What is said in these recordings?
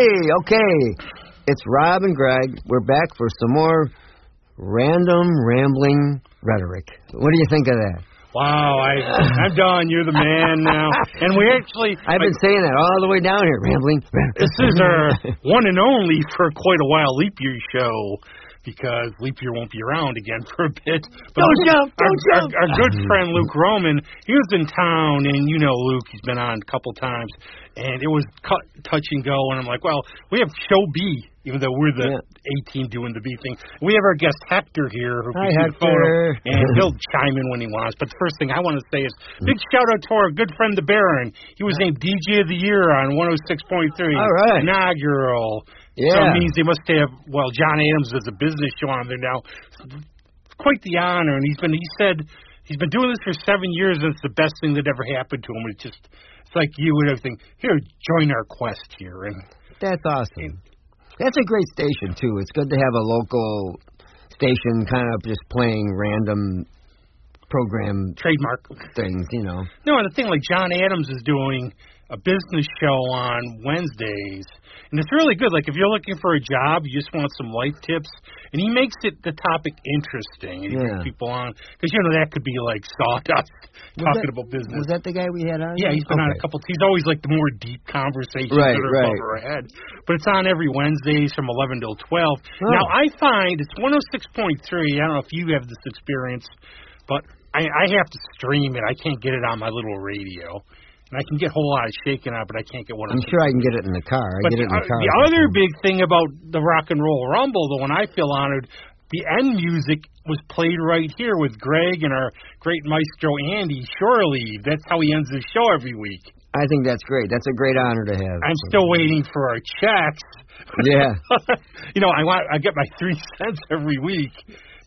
Hey, okay. It's Rob and Greg. We're back for some more random rambling rhetoric. What do you think of that? Wow, I I'm done. You're the man now. And we actually I've been saying that all the way down here, rambling. this is our one and only for quite a while leap year show because leap year won't be around again for a bit. But Don't jump, don't our, jump. Our, good friend Luke Roman, he was in town, and you know Luke, he's been on a couple times, and it was cut, touch and go. And I'm like, well, we have show B, even though we're the A team doing the B thing. We have our guest Hector here, who Hi, the photo, and he'll chime in when he wants. But the first thing I want to say is big shout out to our good friend the Baron. He was named DJ of the Year on 106.3. All right. Inaugural. So Yeah. it means they must have well, John Adams is a business show on there now. Quite the honor and he's been he said he's been doing this for seven years and it's the best thing that ever happened to him. It's just it's like you and everything. Here, join our quest here and That's awesome. That's a great station too. It's good to have a local station kind of just playing random program trademark things, you know. No, and the thing like John Adams is doing a business show on Wednesdays, and it's really good. Like if you're looking for a job, you just want some life tips, and he makes it the topic interesting, and he Yeah. brings people on because you know that could be like sawdust Was talking that- about business. Was that the guy we had on? Yeah, he's been on a Okay. couple. He's always like the more deep conversations Right, that are right. above our head. But it's on every Wednesdays from 11 till 12. Oh. Now I find it's 106.3. I don't know if you have this experience, but I, I have to stream it. I can't get it on my little radio. And I can get a whole lot of shaking out, but I can't get one. I'm sure I can get it in the car. I But get it in the uh, car. the other big thing about the Rock and Roll Rumble, the one I feel honored, the end music was played right here with Greg and our great maestro Andy Shorely. That's how he ends his show every week. I think that's great. That's a great honor to have. I'm still waiting for our checks. Yeah. you know, I want I get my three cents every week.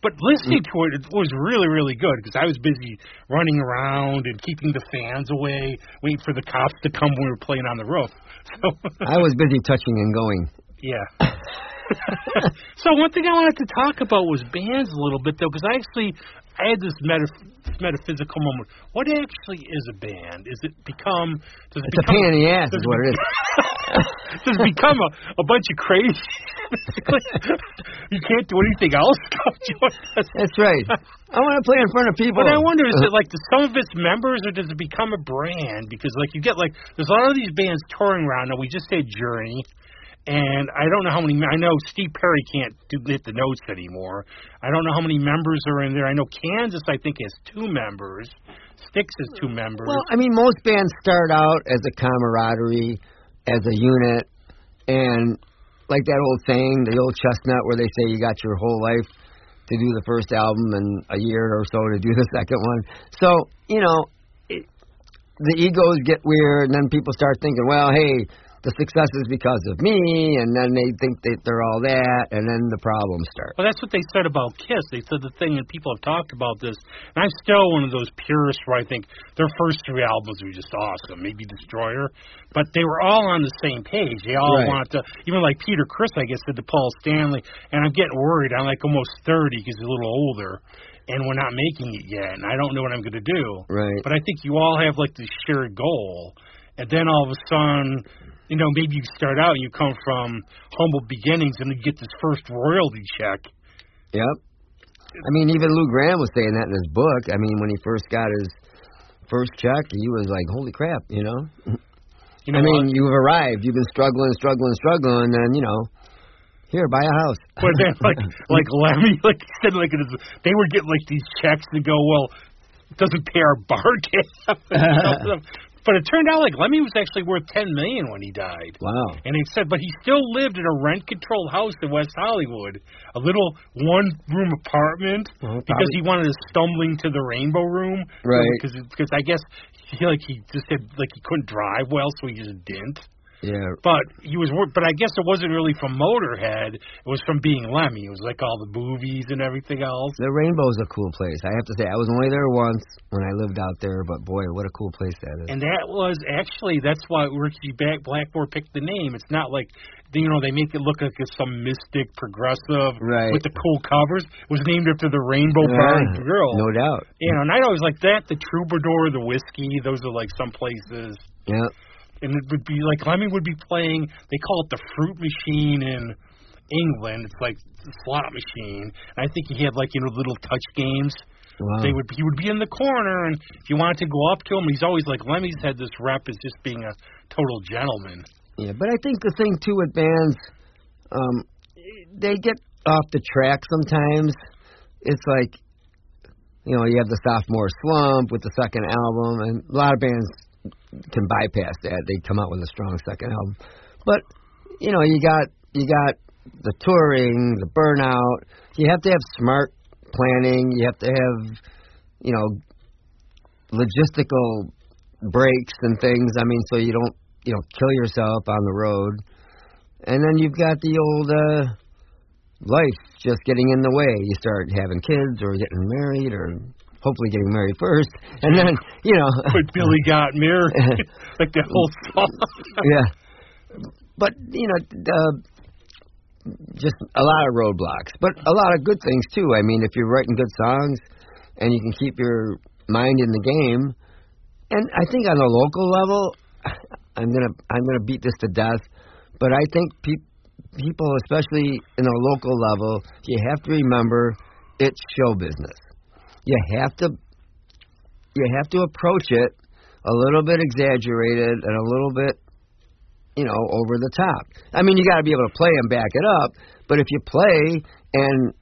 But listening mm-hmm. to it, it was really, really good because I was busy running around and keeping the fans away, waiting for the cops to come when we were playing on the roof. So I was busy touching and going. yeah. so one thing I wanted to talk about was bands a little bit though, because I actually I had this metaph- metaphysical moment. What actually is a band? Is it become? Does it It's a pain in the ass, is what it is. it become a, a bunch of crazy? you can't do anything else. Come join us. That's right. I want to play in front of people. But I wonder, is it like to some of its members, or does it become a brand? Because like you get like there's a lot of these bands touring around. Now we just had Journey, and I don't know how many. I know Steve Perry can't do hit the notes anymore. I don't know how many members are in there. I know Kansas, I think, has two members. Styx has two members. Well, I mean, most bands start out as a camaraderie, as a unit, and like that old saying, the old chestnut, where they say you got your whole life to do the first album and a year or so to do the second one. So, you know, it, the egos get weird, and then people start thinking, well, hey, the success is because of me, and then they think that they're all that, and then the problems start. Well, that's what they said about Kiss. They said the thing, and people have talked about this. And I'm still one of those purists where I think their first three albums were just awesome. Maybe Destroyer, but they were all on the same page. They all Right. want to. Even like Peter Criss, I guess, said to Paul Stanley. And I'm getting worried. I'm like almost 30 because he's a little older, and we're not making it yet. And I don't know what I'm going to do. Right. But I think you all have like this shared goal, and then all of a sudden, you know, maybe you start out and you come from humble beginnings, and you get this first royalty check. Yep. I mean, even Lou Gramm was saying that in his book. I mean, when he first got his first check, he was like, "Holy crap!" You know. You know I mean, what? you've arrived. You've been struggling, struggling, struggling, and you know, here, buy a house. But then, like, like Lemmy, like said, like they were getting like these checks to go. Well, it doesn't pay our bar tab. But it turned out like Lemmy was actually worth ten million when he died. wow. And he said, but he still lived in a rent-controlled house in West Hollywood, a little one-room apartment, Well, because he wanted to stumbling to the Rainbow Room, Right. Because because I guess he like he just said like he couldn't drive well, so he just didn't. Yeah. But he was, but I guess it wasn't really from Motorhead. It was from being Lemmy. It was like all the movies and everything else. The Rainbow's a cool place. I have to say, I was only there once when I lived out there, but boy, what a cool place that is. And that was actually that's why Richie Back Blackmore picked the name. It's not like you know they make it look like it's some mystic progressive Right. with the cool covers. It was named after the Rainbow Yeah, Grill. No doubt. You know, and I always like that. The Troubadour, the whiskey. Those are like some places. Yeah. And it would be like Lemmy would be playing. They call it the fruit machine in England. It's like a slot machine. And I think he had like you know little touch games. Wow. They would he would be in the corner, and if you wanted to go up to him, he's always like Lemmy's had this rep as just being a total gentleman. Yeah, but I think the thing too with bands, um, they get off the track sometimes. It's like, you know, you have the sophomore slump with the second album, and a lot of bands can bypass that. They come out with a strong second album, but you know, you got you got the touring, the burnout. You have to have smart planning. You have to have, you know, logistical breaks and things. I mean, so you don't, you know, kill yourself on the road. And then you've got the old uh, life just getting in the way. You start having kids or getting married or hopefully getting married first, and then you know. But Billy got married, like that whole song. yeah, but you know, uh, just a lot of roadblocks, but a lot of good things too. I mean, if you're writing good songs and you can keep your mind in the game, and I think on a local level, I'm gonna I'm gonna beat this to death, but I think pe- people, especially in a local level, you have to remember it's show business. You have to you have to approach it a little bit exaggerated and a little bit you know, over the top. I mean, you got to be able to play and back it up. But if you play and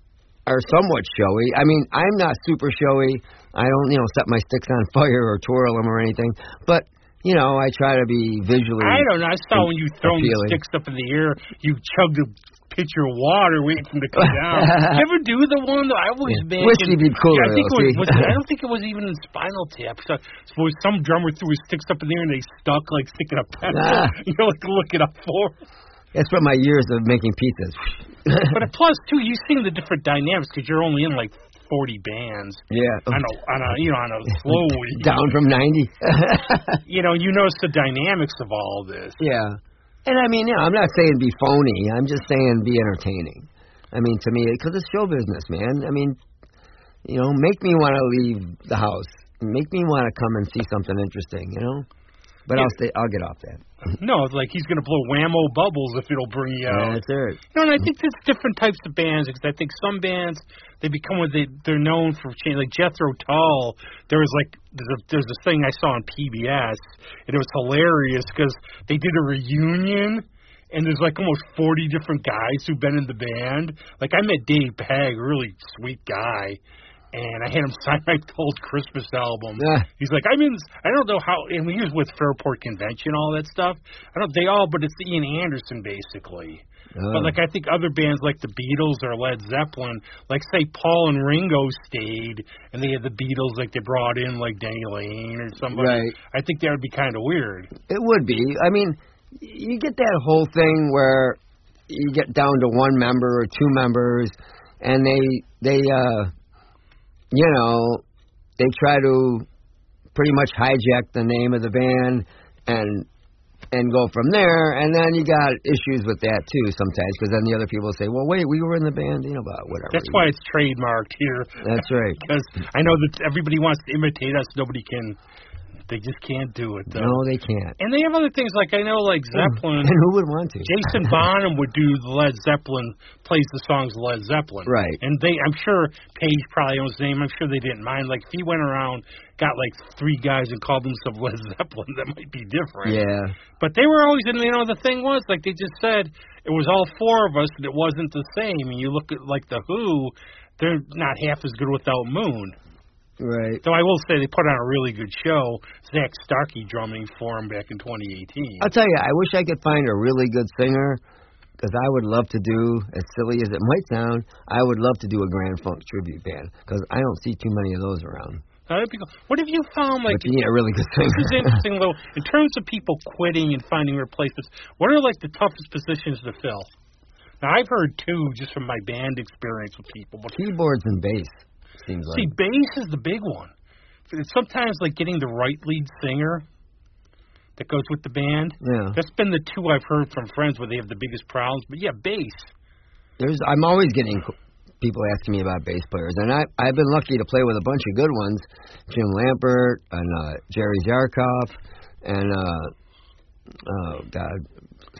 are somewhat showy, I mean, I'm not super showy. I don't, you know, set my sticks on fire or twirl them or anything. But you know, I try to be visually. I don't know. I saw when you throw the appealing. sticks up in the air, you chugged a pitcher of water waiting for them to come down. ever do the one that I always Yeah. been? Whiskey be cooler, Yeah, I think it though, was, was I don't think it was even in Spinal Tap. So, suppose some drummer threw his sticks up in the air and they stuck like sticking a pencil. Ah. You know, like to look it up for. That's from my years of making pizzas. But plus too, you see the different dynamics because you're only in like 40 bands yeah. on a on a you know on a slow week. Down from ninety. You know, you notice the dynamics of all this. yeah. And I mean, you know, I'm not saying be phony. I'm just saying be entertaining. I mean, to me, because it's show business, man. I mean, you know, make me want to leave the house. Make me want to come and see something interesting. You know. But I'll stay. I'll get off that. No, it's like he's going to blow whammo bubbles if it'll bring you out. That's it. No, and I think there's different types of bands because I think some bands they become what they they're known for change. Like Jethro Tull, there was like there's a there's a thing I saw on PBS and it was hilarious because they did a reunion and there's like almost 40 different guys who've been in the band. Like I met Dave Pegg, a really sweet guy. And I had him sign my old Christmas album. Yeah. He's like, I'm in. I don't know how. And he was with Fairport Convention, all that stuff. I don't. They all, but it's Ian Anderson basically. Oh. But like I think other bands like the Beatles or Led Zeppelin, like say Paul and Ringo stayed, and they had the Beatles like they brought in like Denny Laine or somebody. Right. I think that would be kind of weird. It would be. I mean, you get that whole thing where you get down to one member or two members, and they they uh, you know, they try to pretty much hijack the name of the band and and go from there. And then you got issues with that too sometimes, because then the other people say, "Well, wait, we were in the band," you know, about whatever. That's why it's trademarked here. That's right. Because I know that everybody wants to imitate us, nobody can. They just can't do it though. No, they can't. And they have other things like I know like hmm. Zeppelin. And who would want to? Jason Bonham would do the Led Zeppelin, plays the songs Led Zeppelin. Right. And they, I'm sure Page probably owns the name. I'm sure they didn't mind. Like if he went around, got like three guys and called themselves Led Zeppelin, that might be different. Yeah. But they were always, and you know, the thing was, like they just said, it was all four of us, and it wasn't the same. And you look at like the Who, they're not half as good without Moon. Right. Though I will say they put on a really good show. Zak Starkey drumming for him back in 2018. I'll tell you, I wish I could find a really good singer because I would love to do, as silly as it might sound, I would love to do a Grand Funk tribute band because I don't see too many of those around. That'd be cool. What have you found, like, need a really good singer. This is interesting, though. In terms of people quitting and finding replacements, what are like the toughest positions to fill? Now, I've heard two just from my band experience with people. But Keyboards and bass seems see, bass is the big one. It's sometimes like getting the right lead singer that goes with the band. Yeah. That's been the two I've heard from friends where they have the biggest problems. But yeah, bass. There's, I'm always getting people asking me about bass players, and I I've been lucky to play with a bunch of good ones, Jim Lampert and uh, Jerry Zarkoff, and uh, oh God,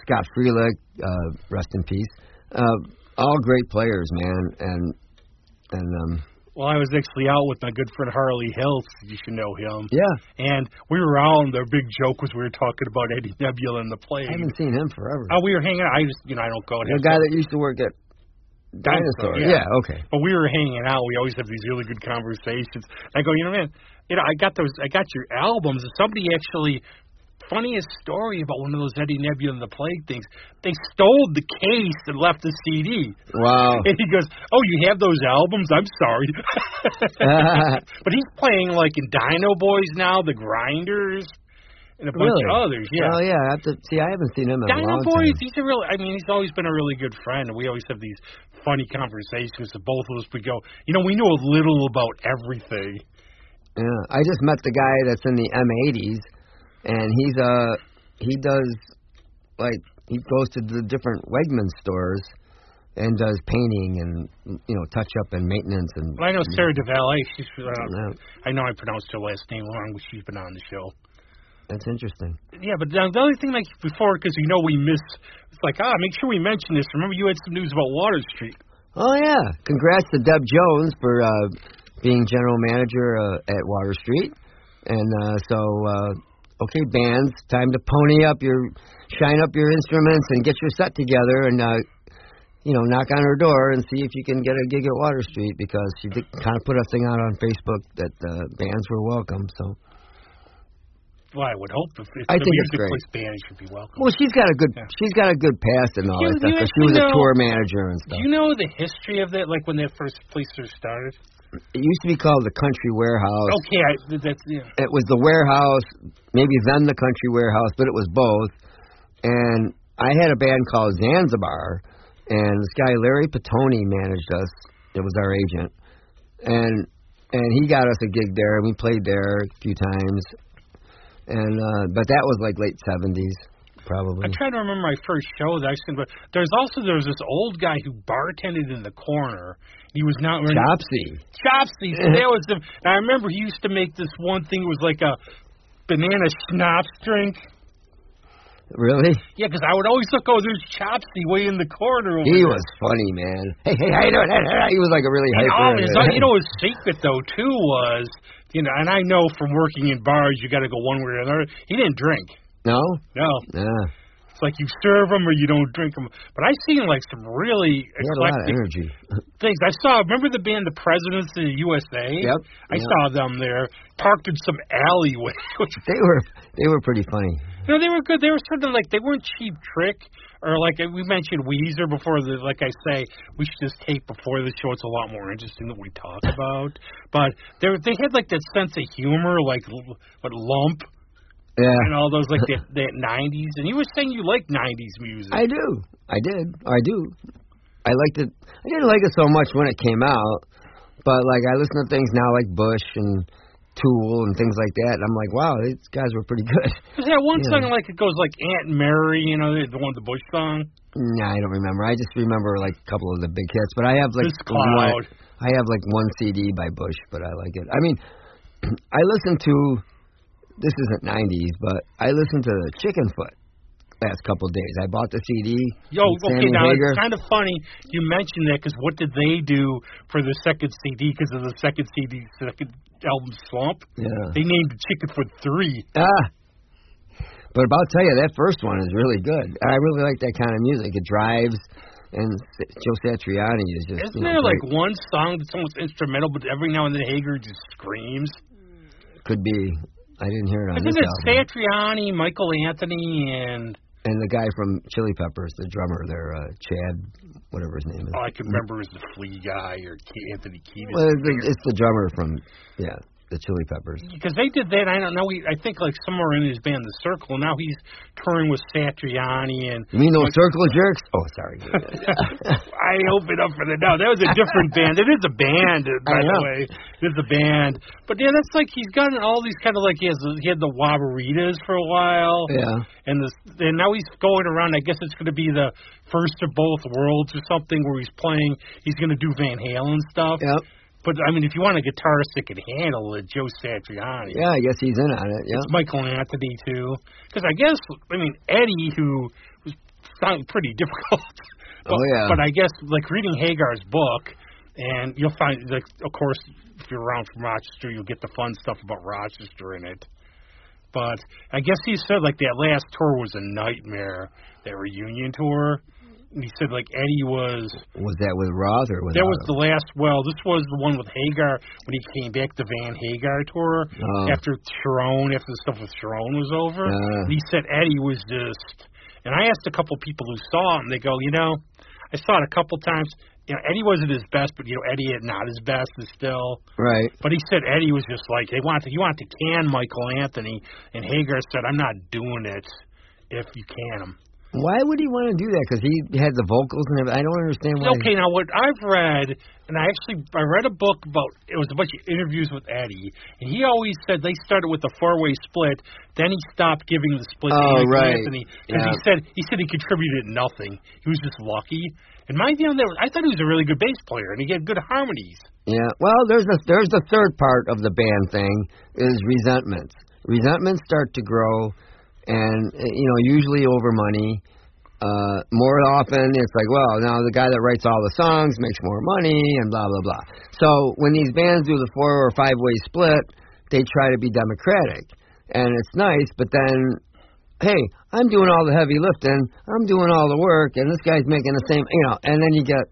Scott Frelick, uh, rest in peace. Uh, all great players, man, and and um, Well, I was actually out with my good friend Harley Hill. You should know him. yeah, And we were out, and their big joke was we were talking about Eddie Nebula and the plague. I haven't seen him forever. Oh, we were hanging out. I just, you know, I don't go. the guy stuff. that used to work at Dinosaur. yeah. Yeah, okay. But we were hanging out. We always have these really good conversations. I go, you know, man, you know, I got those, I got your albums. And somebody actually, funniest story about one of those Eddie Nebula and the Plague things. They stole the case and left the CD. Wow. And he goes, "Oh, you have those albums? I'm sorry." but he's playing like in Dino Boys now, the Grinders, and a bunch Really? of others. Yeah. Oh yeah, I have to see. I haven't seen him in a Dino long Boys, time. he's a real. I mean, he's always been a really good friend, and we always have these funny conversations. That both of us we go, you know, we know a little about everything. Yeah, I just met the guy that's in the M80s, and he's uh he does like he goes to the different Wegman stores and does painting and you know touch up and maintenance and. But I know Sarah DeValle. She's. Uh, Yeah, I know I pronounced her last name wrong, but she's been on the show. that's interesting. Yeah, but the, the only thing like before, because you know we miss. It's like ah, make sure we mention this. Remember, you had some news about Water Street. Oh yeah, congrats to Deb Jones for uh being general manager uh, at Water Street, and uh so uh okay bands, time to pony up your shine up your instruments and get your set together and uh you know, knock on her door and see if you can get a gig at Water Street because she did kind of put a thing out on Facebook that uh, bands were welcome. So, Well, I would hope if, if I the think it's great. place band should be welcome. well, she's got a good, Yeah. she's got a good past and all You- that stuff. she was actually a tour manager and stuff. Do you know the history of that? Like when that first place was started? It used to be called the Country Warehouse. Okay, I, that's yeah. It was the warehouse, maybe then the Country Warehouse, but it was both. And I had a band called Zanzibar, and this guy Larry Petoni managed us. It was our agent, and and he got us a gig there, and we played there a few times. And uh but that was like late seventies, probably. I'm trying to remember my first show that I seen, but there's also there was this old guy who bartended in the corner. He was not wearing Chopsy. Chopsy. So that was the. I remember he used to make this one thing. It was like a banana schnapps drink. Really? Yeah, 'cause I would always look, oh, there's Chopsy way in the corner. Over He there. was funny, man. Hey, hey, how you doing? He was like a really And hyper. all his, uh, you know, his secret though too was, you know, and I know from working in bars, you got to go one way or another. He didn't drink. No? No, Yeah. it's like you serve them or you don't drink them. But I seen like some really He a lot of eclectic energy. things. I saw. Remember the band, the Presidents of the USA? Yep. I Yeah. saw them there, parked in some alleyway. They were they were pretty funny. No, they were good. They were sort of like they weren't cheap trick. Or like we mentioned Weezer before. The like I say, we should just tape before the show. It's a lot more interesting that we talk about. But they they had like that sense of humor, like what lump Yeah. and all those like that that '90s. And you were saying you like '90s music. I do. I did. I do. I liked it. I didn't like it so much when it came out, but like I listen to things now like Bush and Tool and things like that. And I'm like, wow, these guys were pretty good. There's that one Yeah. song like it goes like Aunt Mary, you know, the the one the Bush song. Nah, I don't remember. I just remember like a couple of the big hits. But I have like This one. cloud. I have like one CD by Bush, but I like it. I mean, I listen to. This isn't '90s, but I listened to Chickenfoot last couple of days. I bought the CD. Yo, okay, now Hagar. it's kind of funny you mentioned that because what did they do for the second CD? Because of the second CD, second album Slump, Yeah. they named the Chicken Three. Ah. But I'll tell you, that first one is really good. I really like that kind of music. It drives, and Joe Satriani is just. Isn't you know, there like one song that's almost instrumental, but every now and then Hagar just screams? could be? I didn't hear it on Isn't this it album. Satriani, Michael Anthony, and And the guy from Chili Peppers, the drummer there, uh, Chad, whatever his name is. all I can remember is the Flea guy or Anthony Kiedis. Well, it's the, it's the drummer from yeah, the Chili Peppers. because they did that. I don't know. He, I think like somewhere in his band, The Circle. Now he's touring with Satriani, and You mean those circle jerks? Oh, sorry. I open up for the no. That was a different band. It is a band, by the way. It is a band. But yeah, that's like he's got all these kind of like he has he had the Waboritas for a while, yeah. and this and now he's going around. I guess it's going to be the first of both worlds or something where he's playing. He's going to do Van Halen stuff. Yep. But I mean, if you want a guitarist that can handle it, Joe Satriani. Yeah, I guess he's in on it. Yeah. It's Michael Anthony too. Because I guess I mean Eddie, who was found pretty difficult. Oh, but, Oh, yeah. But I guess like reading Hagar's book, and you'll find like of course if you're around from Rochester, you'll get the fun stuff about Rochester in it. But I guess he said like that last tour was a nightmare, that reunion tour. He said like Eddie was Was that with Roth or with? that was the last. Well, this was the one with Hagar when he came back the Van Hagar tour Oh. after Sharon, after the stuff with Sharon was over. And he said Eddie was just. And I asked a couple people who saw him. They go, you know, I saw it a couple times. You know, Eddie wasn't his best, but you know, Eddie had not his best is still. right. But he said Eddie was just like they wanted. He wanted to can Michael Anthony, and Hagar said, "I'm not doing it if you can him." Why would he want to do that? Because he had the vocals and everything. I don't understand why. Okay, now what I've read, and I actually I read a book about it was a bunch of interviews with Eddie, and he always said they started with a four way split, then he stopped giving the split to Oh, Michael right. Anthony because he said he said he contributed nothing. He was just lucky. And my view on that, was- I thought he was a really good bass player, and he had good harmonies. Yeah. Well, there's the there's the third part of the band thing is resentments. Resentments start to grow, and uh, you know usually over money. Uh, more often, it's like, well, now the guy that writes all the songs makes more money, and blah blah blah. So when these bands do the four or five way split, they try to be democratic, and it's nice. But then, hey, I'm doing all the heavy lifting, I'm doing all the work, and this guy's making the same, you know. And then you get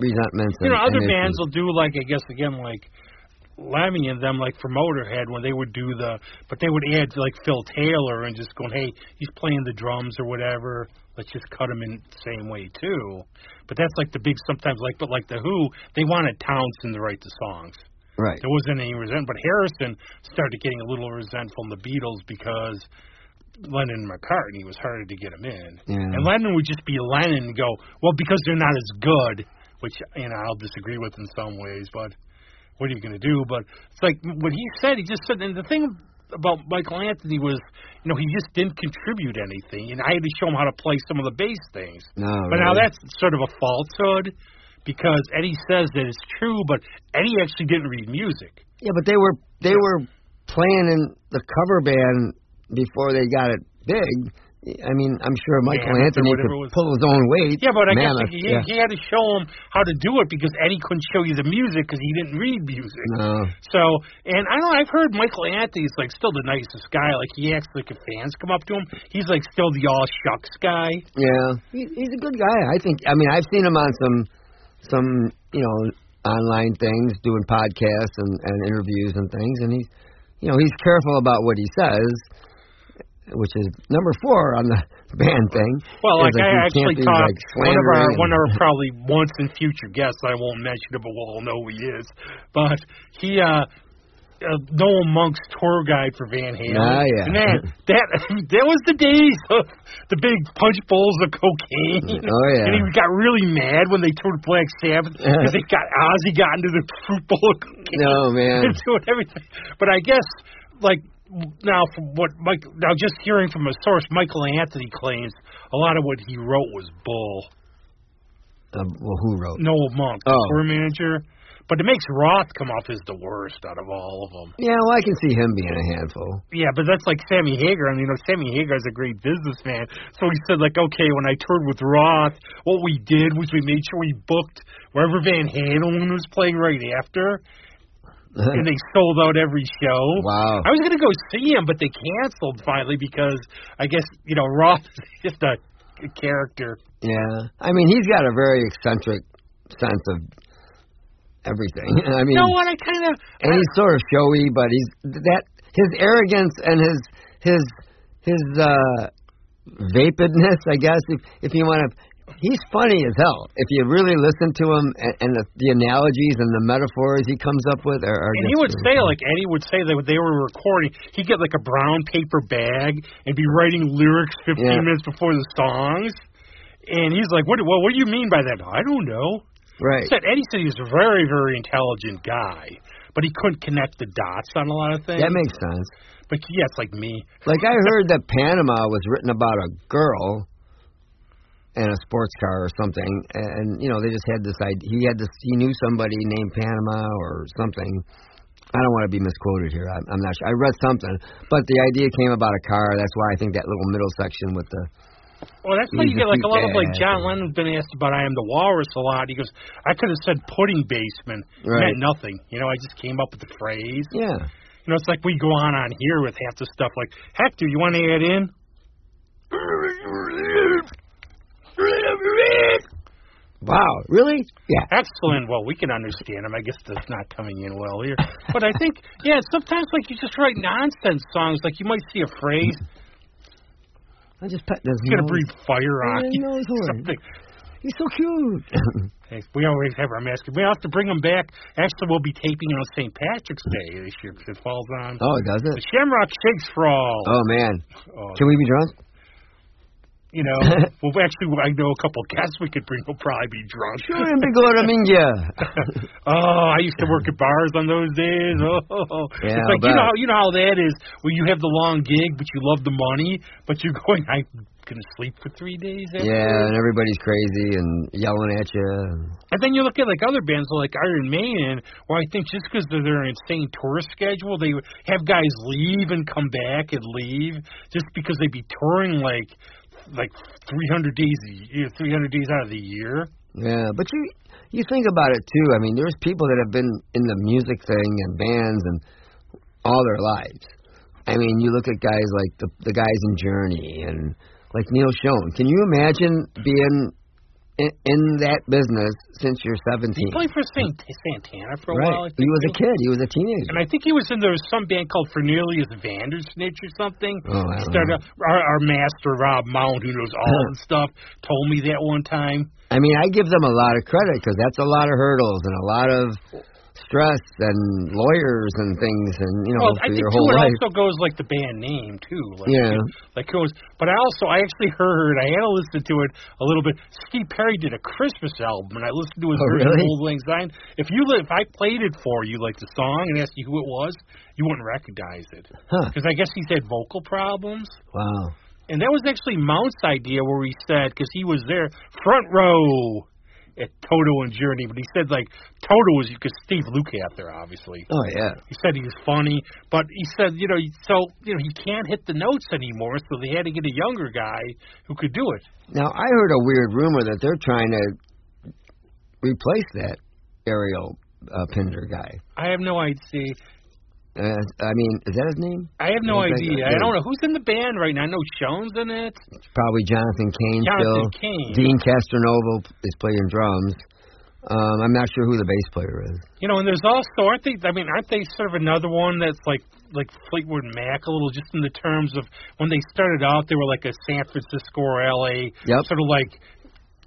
resentments. You and, know, other and bands will do like I guess again like Lemmy and them like for Motorhead when they would do the but they would add like Phil Taylor and just going, Hey, he's playing the drums or whatever, let's just cut him in the same way too. But that's like the big sometimes like but like the Who, they wanted Townshend to write the songs. right. There wasn't any resentment but Harrison started getting a little resentful in the Beatles because Lennon and McCartney was harder to get him in. Yeah. And Lennon would just be Lennon and go, well, because they're not as good, which you know I'll disagree with in some ways, but what are you going to do? But it's like what he said. He just said, and the thing about Michael Anthony was, you know, he just didn't contribute anything, and I had to show him how to play some of the bass things. No, But now that's sort of a falsehood because Eddie says that it's true, but Eddie actually didn't read music. Yeah, but they were they were playing in the cover band before they got it big. I mean, I'm sure Michael or Anthony could pull his own weight. Yeah, but I Mammoth, guess he, yeah. he had to show him how to do it because Eddie couldn't show you the music because he didn't read music. No. So, and I don't know, I've heard Michael Anthony's like still the nicest guy. Like he acts like if fans come up to him, he's like still the all shucks guy. Yeah, he, he's a good guy. I think. I mean, I've seen him on some some you know online things, doing podcasts and, and interviews and things, and he's you know he's careful about what he says, which is number four on the band thing. Well, is like I actually talked like, one of our one of our probably once and future guests. I won't mention it, but we'll all know who he is. But he uh uh, Noel Monk's tour guide for Van Halen. Ah, yeah. Man, that that was the days of the big punch bowls of cocaine. Oh, yeah. And he got really mad when they toured Black Sabbath because they got Ozzy got into the fruit bowl of cocaine. No man. and doing everything. But I guess like now from what Mike now just hearing from a source, Michael Anthony claims a lot of what he wrote was bull. Uh, well, who wrote? Noel Monk, the Oh. tour manager. But it makes Roth come off as the worst out of all of them. Yeah, well, I can see him being a handful. Yeah, but that's like Sammy Hagar. I mean, you know, Sammy Hagar's a great businessman. So he said, like, okay, when I toured with Roth, what we did was we made sure we booked wherever Van Halen was playing right after, and they sold out every show. Wow. I was gonna go see him, but they canceled finally because I guess you know Roth is just a, a character. Yeah, I mean, he's got a very eccentric sense of everything. I mean, You know what? I kind of and he's sort of showy, but he's that his arrogance and his his his uh vapidness, I guess, if if you want to. He's funny as hell. If you really listen to him and, and the, the analogies and the metaphors he comes up with are, are And he would really say, funny. like Eddie would say that when they were recording, he'd get like a brown paper bag and be writing lyrics 15 Yeah. minutes before the songs. And he's like, "What? Well, what do you mean by that?" I don't know. right. He said Eddie said he was a very, very intelligent guy, but he couldn't connect the dots on a lot of things. That makes sense. But yeah, it's like me. Like I heard that Panama was written about a girl and a sports car or something, and you know they just had this idea. He had this. He knew somebody named Panama or something. I don't want to be misquoted here. I'm, I'm not sure. I read something, but the idea came about a car. That's why I think that little middle section with the Well, that's why you get like a lot of like John Lennon's been asked about I am the walrus a lot. He goes, I could have said pudding basement, Right. meant nothing. You know, I just came up with the phrase. yeah. You know, it's like we go on on here with half the stuff like, Hector, you want to add in? Wow, really? Yeah. Excellent. Well, we can understand him. I guess that's not coming in well here. But I think, yeah, sometimes like you just write nonsense songs. Like you might see a phrase, I just pet this. it's gonna breathe fire on you. Something. He's so cute. Hey, we always have our mascot. We have to bring him back. Actually, we'll be taping on St. Patrick's Day this year because it falls on oh, it does the it? Shamrock Shakes for all. Oh man. Oh, Can we be drunk? You know, well, actually, I know a couple of guests we could bring. will probably be drunk. Sure, and big old Aminga. oh, I used to work at bars on those days. Oh, Yeah, it's like you know, how, you know how that is. Where you have the long gig, but you love the money, but you're going. I'm gonna sleep for three days. After Yeah, and everybody's crazy and yelling at you. And then you look at like other bands like Iron Maiden, where I think just because of their insane tour schedule, they would have guys leave and come back and leave just because they'd be touring like like 300 days a year, 300 days out of the year. Yeah, but you you think about it too. I mean, there's people that have been in the music thing and bands and all their lives. I mean, you look at guys like the the guys in Journey and like Neal Schon. Can you imagine being in, in that business since you're 17? He played for Saint Santana for a right. while. He was a kid. He was a teenager. And I think he was in there was some band called Cornelius Vandersnitch or something. Oh, I don't started know. our, our master Rob Mount, who knows all the stuff, told me that one time. I mean, I give them a lot of credit because that's a lot of hurdles and a lot of stress and lawyers and things and you know well, I for think your too, whole it life. also goes like the band name too. Like, Yeah. Like it was, but I also I actually heard I had to listen to it a little bit. Steve Perry did a Christmas album, and I listened to his Oh, version of really? Auld Lang Syne. If you if I played it for you, like the song, and asked you who it was, you wouldn't recognize it Huh. because I guess he's had vocal problems. Wow. And that was actually Mount's idea, where he said because he was there front row at Toto and Journey, but he said like Toto was because Steve Lucat there, obviously. Oh yeah. He said he was funny, but he said, you know, so you know he can't hit the notes anymore, so they had to get a younger guy who could do it. Now I heard a weird rumor that they're trying to replace that Ariel uh, Pinder guy. I have no idea. Uh, I mean, is that his name? I have no I idea. I I do. don't know who's in the band right now. I know Schon's in it. Probably Jonathan Cain Jonathan still. Cain. Deen Castronovo is playing drums. Um, I'm not sure who the bass player is. You know, and there's also aren't they? I mean, aren't they sort of another one that's like like Fleetwood Mac a little, just in the terms of when they started out, they were like a San Francisco or L.A. Yep. sort of like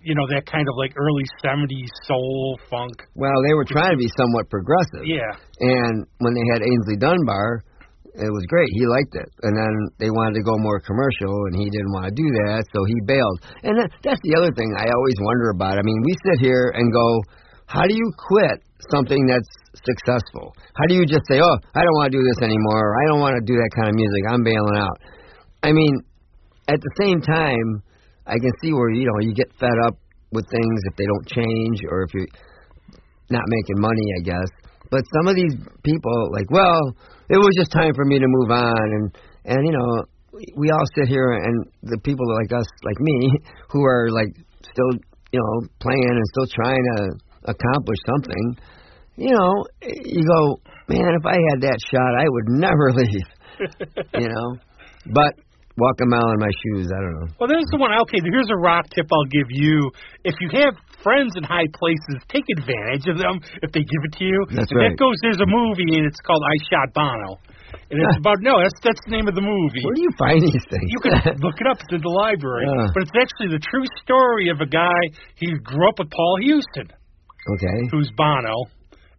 you know that kind of like early '70s soul funk. Well, they were trying to be somewhat progressive. Yeah. And when they had Aynsley Dunbar, it was great. He liked it. And then they wanted to go more commercial, and he didn't want to do that, so he bailed. And that, that's the other thing I always wonder about. I mean, we sit here and go, how do you quit something that's successful? How do you just say, oh, I don't want to do this anymore, or I don't want to do that kind of music, I'm bailing out? I mean, at the same time, I can see where, you know, you get fed up with things if they don't change, or if you're not making money, I guess. But some of these people, like, well, it was just time for me to move on, and and you know, we, we all sit here, and the people like us, like me, who are like still, you know, playing and still trying to accomplish something. You know, you go, man, if I had that shot, I would never leave. you know, but walk a mile in my shoes, I don't know. Well, there's the one. Okay, here's a rock tip I'll give you. If you have friends in high places, take advantage of them if they give it to you. That's and right. That goes. There's a movie and it's called I Shot Bono, and it's about no. That's that's the name of the movie. Where do you find these things? You can look it up. It's in the library. Yeah. But it's actually the true story of a guy. He grew up with Paul Hewson, okay. who's Bono,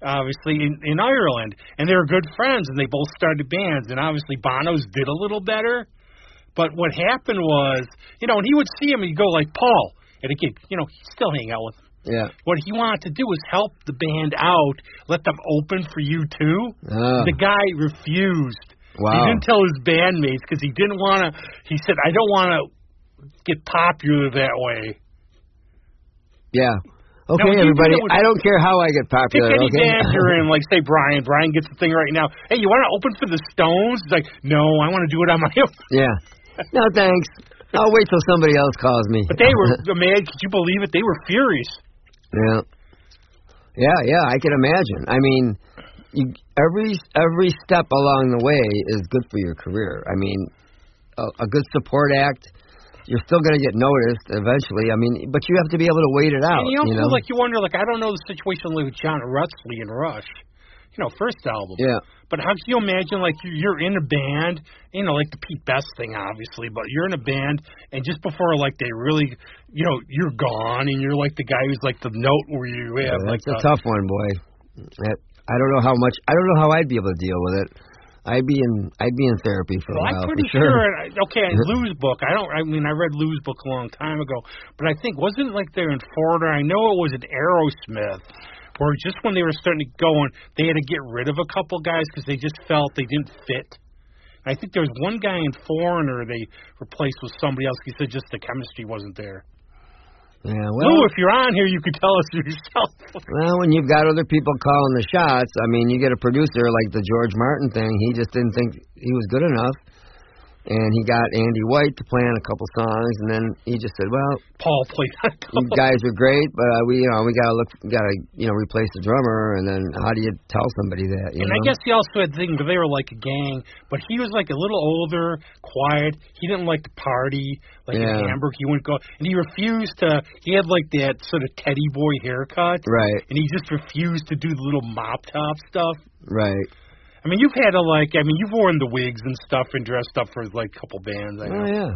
obviously in, in Ireland, and they were good friends, and they both started bands. And obviously Bono's did a little better. But what happened was, you know, and he would see him, and he'd go like Paul, and again, you know, he'd still hang out with him. Yeah. What he wanted to do was help the band out, let them open for you too. Oh, The guy refused. wow. He didn't tell his bandmates because he didn't want to. He said, "I don't want to get popular that way." Yeah. Okay, do everybody. that I don't care how I get Pick popular. any okay. band you're in, like say Brian. Brian gets the thing right now. Hey, you want to open for the Stones? He's like, no, I want to do it on my own. yeah. No thanks. I'll wait till somebody else calls me. But they were man. Could you believe it? They were furious. Yeah. Yeah, yeah, I can imagine. I mean, you, every every step along the way is good for your career. I mean, a, a good support act, you're still going to get noticed eventually. I mean, but you have to be able to wait it out. And you don't you feel know? like you wonder, like I don't know the situation with John Rutsey and Rush. You know, first album. yeah, But how can you imagine like you- you're in a band, you know, like the Pete Best thing, obviously, but you're in a band, and just before like they really, you know, you're gone, and you're like the guy who's like the note where you have like that's a the, tough one, boy. I don't know how much. I don't know how I'd be able to deal with it. I'd be in. I'd be in therapy for a while. I'm pretty for sure. I- Okay, Lou's book. I don't. I mean, I read Lou's book a long time ago, but I think wasn't it like they're in Florida. I know it was at Aerosmith, where just when they were starting to go on, they had to get rid of a couple guys because they just felt they didn't fit. I think there was one guy in Foreigner they replaced with somebody else. He said just the chemistry wasn't there. Yeah, Lou, well, if you're on here, you could tell us yourself. well, when you've got other people calling the shots, I mean, you get a producer like the George Martin thing. He just didn't think he was good enough, and he got Andy White to play on a couple songs, and then he just said, "Well, Paul played a you guys are great, but uh, we, you know, we gotta look, gotta, you know, replace the drummer, and then how do you tell somebody that? You And know? I guess he also had the thing where they were like a gang, but he was like a little older, quiet. He didn't like to party like Yeah. in Hamburg. He wouldn't go, and he refused to. He had like that sort of teddy boy haircut, right, and he just refused to do the little mop top stuff. right. I mean, you've had to like. I mean, you've worn the wigs and stuff and dressed up for like a couple bands. I oh, know. Oh yeah.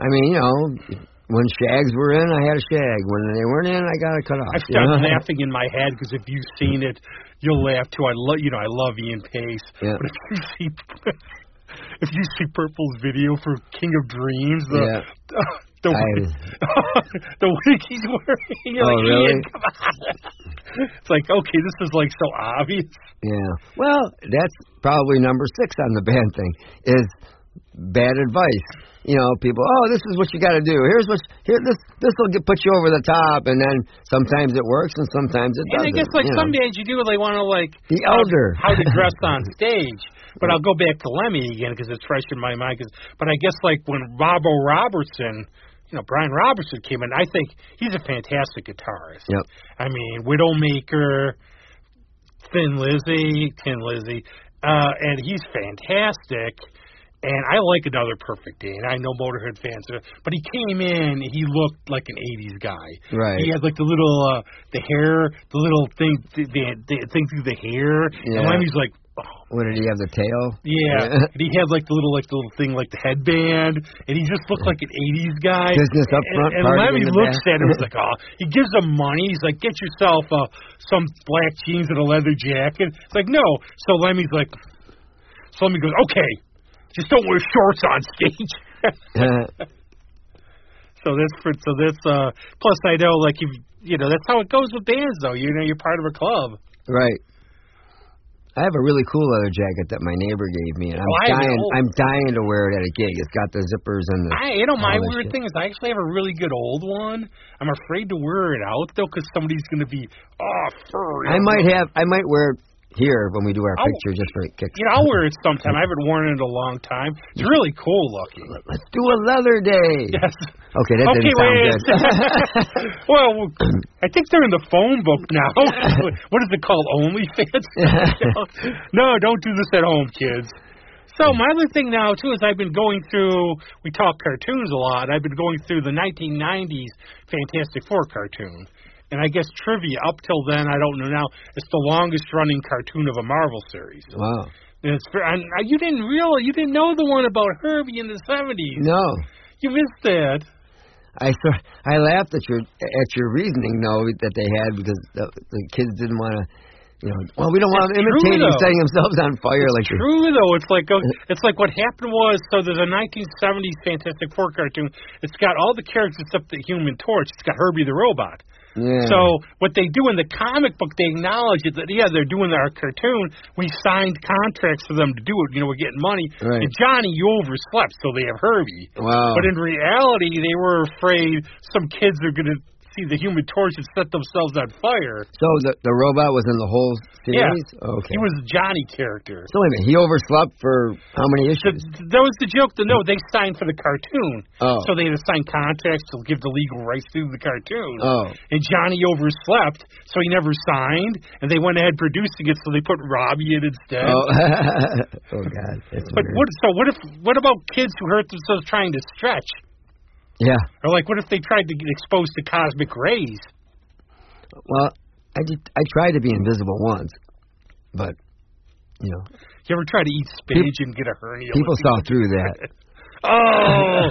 I mean, you know, when shags were in, I had a shag. When they weren't in, I got it cut off. I started know? laughing in my head because if you've seen it, you'll laugh too. I love, you know, I love Ian Paice. Yeah. But if you see, if you see Purple's video for King of Dreams, the Yeah. the, I- the wig he's wearing, you're Oh, like, really? Ian, come on. It's like, okay, this is like so obvious. Yeah. Well, that's probably number six on the band thing is bad advice. You know, people, oh, this is what you got to do. Here's what here this this will get put you over the top, and then sometimes it works and sometimes it And doesn't. I guess like you some know. bands you do, they want to like The elder. how to dress on stage. But I'll go back to Lemmy again because it's fresh in my mind. 'cause- but I guess like when Robbo Robertson, you know, Brian Robertson came in, I think he's a fantastic guitarist. Yep. I mean, Widowmaker, Thin Lizzy, Tin Lizzy, uh, and he's fantastic. And I like another Perfect Day, and I know Motorhead fans, are, but he came in, he looked like an '80s guy. Right. He had like the little, uh, the hair, the little thing, the, the, the thing through the hair. Yeah. And Lemmy's like, What did he have the tail? yeah. and he had like the little, like the little thing, like the headband, and he just looked like an '80s guy. Business up And- front, and, party Lemmy looks back. at him, he's like, oh, he gives him money. He's like, get yourself uh, some black jeans and a leather jacket. It's like, no. So Lemmy's like, so Lemmy goes, okay, just don't wear shorts on stage. so that's for, so that's uh. Plus, I know like you, you know, that's how it goes with bands, though. You know, you're part of a club. right. I have a really cool leather jacket that my neighbor gave me, and oh, I'm Oh, dying. I'm dying to wear it at a gig. It's got the zippers and the. I, you know, my weird shit. thing is I actually have a really good old one. I'm afraid to wear it out though, because somebody's going to be, oh, furry. I might have. I might wear it here when we do our I'll- picture just for kicks. You know, I'll wear it sometime. I haven't worn it in a long time. It's really cool looking. Let's do a leather day. Yes. Okay, that okay, didn't sound wait. good. well, I think they're in the phone book now. what is it called? OnlyFans? no, don't do this at home, kids. So my other thing now too is I've been going through. We talk cartoons a lot. I've been going through the 1990s Fantastic Four cartoon, and I guess trivia up till then I don't know now. It's the longest running cartoon of a Marvel series. wow. And it's and uh, you didn't realize you didn't know the one about Herbie in the 70s. No, You missed that. I saw, I laughed at your at your reasoning though that they had because the, the kids didn't want to. You know, well, we don't want That's them true, imitating, setting themselves on fire like the- True though, it's like oh, it's like what happened was so there's a 1970s Fantastic Four cartoon. It's got all the characters except the Human Torch. It's got Herbie the robot. Yeah. So what they do in the comic book, they acknowledge it that yeah they're doing our cartoon. We signed contracts for them to do it. You know we're getting money. Right. And Johnny, you overslept, so they have Herbie. wow. But in reality, they were afraid some kids are going to see the Human Torch and set themselves on fire. So the the robot was in the whole series. Yeah. Okay. He was the Johnny character. so wait a minute. He overslept for how many The, issues? that was the joke. The no, they signed for the cartoon, Oh. so they had to sign contracts to give the legal rights to the cartoon. Oh. And Johnny overslept, so he never signed. And they went ahead producing it, so they put Robbie in instead. Oh. oh God. That's But weird. what? So what if? What about kids who hurt themselves trying to stretch? Yeah. Or like, what if they tried to get exposed to cosmic rays? Well, I did. I tried to be invisible once, but you know, You ever try to eat spinach and get a hernia? people saw through that. Oh.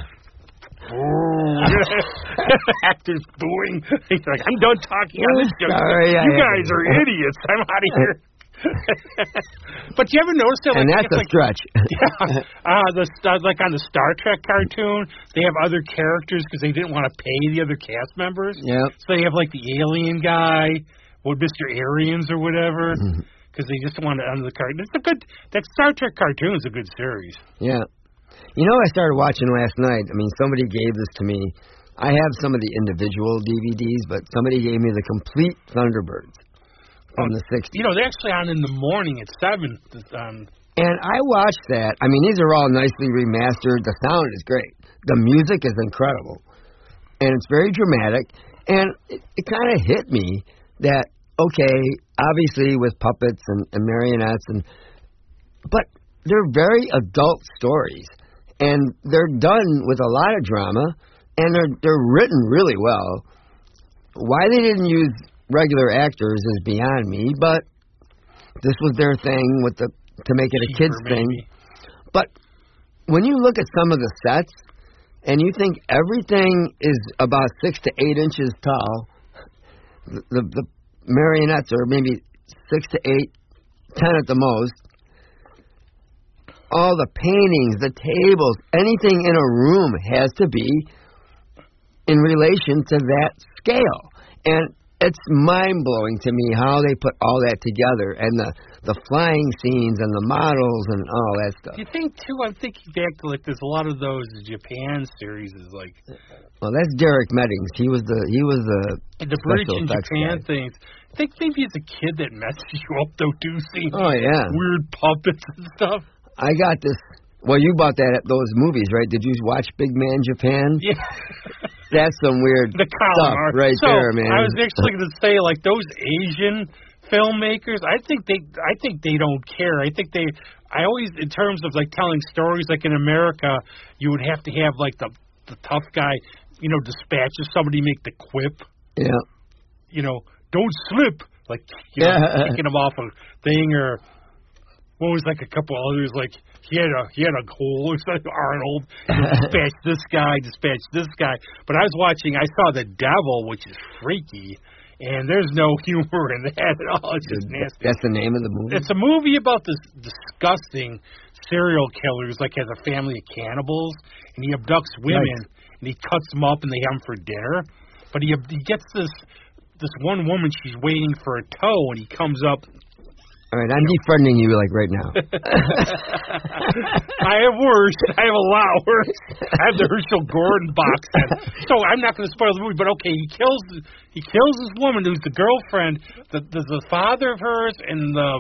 Actors booing. He's like, I'm done talking on this. Sorry, you guys are idiots. I'm out of here. but you ever notice that? and that's a like, stretch. yeah, uh, the uh, like on the Star Trek cartoon, they have other characters because they didn't want to pay the other cast members. yeah. So they have like the alien guy, or Mr. Arians or whatever, Mm-hmm. because they just want to under the cartoon. It's a good. That Star Trek cartoon is a good series. Yeah. You know, I started watching last night. I mean, somebody gave this to me. I have some of the individual DVDs, but somebody gave me the complete Thunderbirds from the 60s. You know, they're actually on in the morning at seven. Um, And I watched that. I mean, these are all nicely remastered. The sound is great. The music is incredible. And it's very dramatic. And it, it kind of hit me that, okay, obviously with puppets and, and marionettes, and but they're very adult stories. And they're done with a lot of drama. And they're, they're written really well. Why they didn't use regular actors is beyond me, but this was their thing with the to make it a cheaper, kids thing. But when you look at some of the sets and you think everything is about six to eight inches tall, the the, the marionettes are maybe six to eight, ten at the most. All the paintings, the tables, anything in a room has to be in relation to that scale. And it's mind blowing to me how they put all that together and the the flying scenes and the models and all that stuff. You think too? I'm thinking back to like there's a lot of those Japan series is like Well, that's Derek Meddings. He was the he was the the British and effects Japan guy. things. I think maybe as a kid that messes you up though, too, seeing oh yeah. weird puppets and stuff. I got this. Well, you bought that at those movies, right? Did you watch Big Man Japan? Yeah. That's some weird the stuff calamari. right so, there, man. I was actually going to say like those Asian filmmakers. I think they, I think they don't care. I think they. I always, in terms of like telling stories, like in America, you would have to have like the the tough guy, you know, dispatches somebody make the quip, yeah. you know, don't slip, like you know, Yeah. kicking him off a thing or. What was like a couple others like he had a he had a goal or something Arnold. Dispatch this guy dispatch this guy. But I was watching I saw the devil which is freaky and there's no humor in that at all. It's just nasty. That's the name of the movie. it's a movie about this disgusting serial killer who's like has a family of cannibals and he abducts women and he cuts them up and they have them for dinner. But he he gets this this one woman she's waiting for a toe and he comes up All right, I'm defriending you like right now. I have worse. I have a lot worse. I have the Herschell Gordon box set. So I'm not going to spoil the movie, but okay, he kills he kills this woman who's the girlfriend. The the, the father of hers and the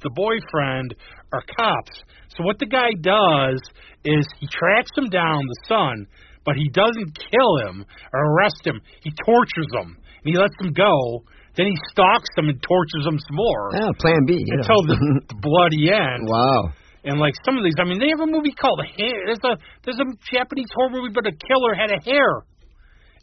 the boyfriend are cops. So what the guy does is he tracks him down, the son, but he doesn't kill him or arrest him. He tortures him and he lets him go. Then he stalks them and tortures them some more Yeah, Plan B. You until the, the bloody end. wow. And like some of these, I mean, they have a movie called Hair. There's a there's a Japanese horror movie, but a killer had a hair.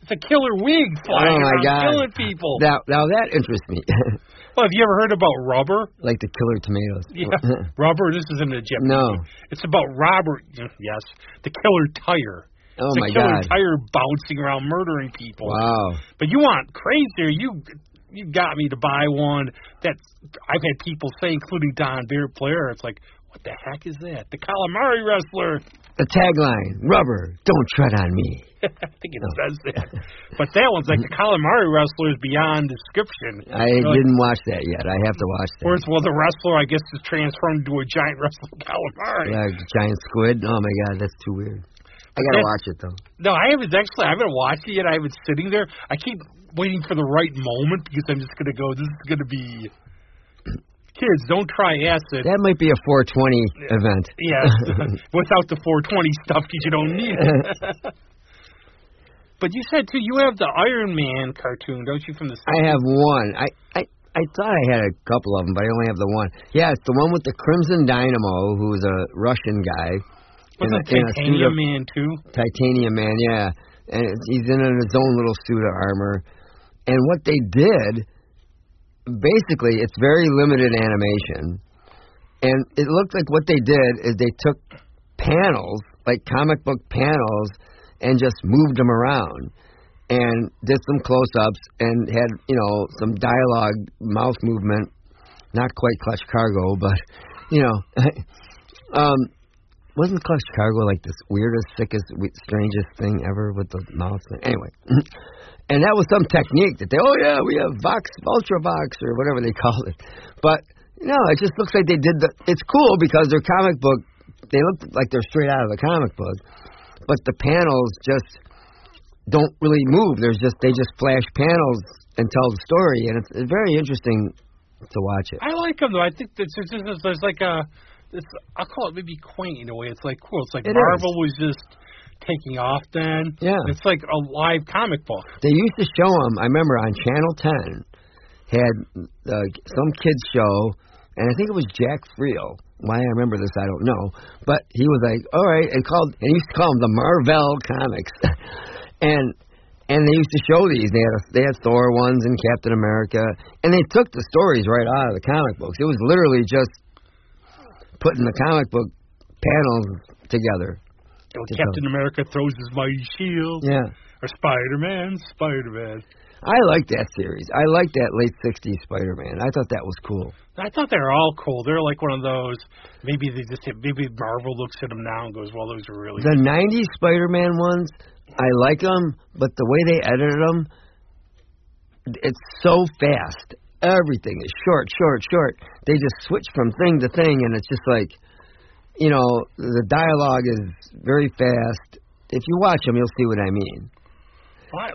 It's a killer wig flying oh my around God. killing people. Now, now that interests me. well, have you ever heard about Rubber? like the killer tomatoes. Yeah, Rubber. This isn't a Japanese. No. movie. It's about Robert. Yes, the killer tire. Oh it's my a killer God. tire bouncing around murdering people. Wow. But you want crazier? You you got me to buy one that I've had people say, including Don Bear Player. It's like, what the heck is that? The calamari wrestler. The tagline: Rubber, don't tread on me. I think it says that. But that one's like the calamari wrestler is beyond description. I You're didn't watch that yet. I have to watch that. Whereas, well, the wrestler, I guess, is transformed into a giant wrestling calamari. Like giant squid. Oh my god, that's too weird. I gotta watch it though. No, I haven't actually. I haven't watched it yet. I have it sitting there. I keep waiting for the right moment because I'm just gonna go. This is gonna be. Kids, don't try acid. That might be a 420 event. Yeah, without the 420 stuff because you don't need it. but you said too, you have the Iron Man cartoon, don't you? From the I have one. I I I thought I had a couple of them, but I only have the one. Yeah, it's the one with the Crimson Dynamo, who's a Russian guy. Wasn't in a- in a Titanium Man too? Titanium Man, yeah. And he's in his own little suit of armor. And what they did, basically, it's very limited animation. And it looked like what they did is they took panels, like comic book panels, and just moved them around. And did some close ups and had, you know, some dialogue, mouth movement. Not quite Clutch Cargo, but, you know. um, wasn't Clutch Cargo like this weirdest, sickest, strangest thing ever with the mouth thing? Anyway, and that was some technique that they, oh yeah, we have Vox, Ultravox, or whatever they call it. But no, it just looks like they did the. It's cool because they're comic book. They look like they're straight out of the comic book, but the panels just don't really move. There's just they just flash panels and tell the story, and it's, it's very interesting to watch it. I like them though. I think there's, there's, there's, like a, it's I'll call it maybe quaint in a way. It's like cool. It's like It Marvel was just taking off then. Yeah. It's like a live comic book. They used to show them. I remember on Channel 10 had uh, some kids show, and I think it was Jack Friel. Why I remember this, I don't know. But he was like, "All right," and called. And he used to call them the Marvel comics, and and they used to show these. They had a, they had Thor ones and Captain America, and they took the stories right out of the comic books. It was literally just putting the comic book panels together. You know, To Captain America throws his mighty shield. Yeah. Or Spider Man, Spider Man. I like that series. I like that late '60s Spider-Man. I thought that was cool. I thought they were all cool. They're like one of those. Maybe they just maybe Marvel looks at them now and goes, "Well, those are really." The '90s Spider-Man ones, I like them, but the way they edited them, it's so fast. Everything is short, short, short. They just switch from thing to thing, and it's just like, you know, the dialogue is very fast. If you watch them, you'll see what I mean.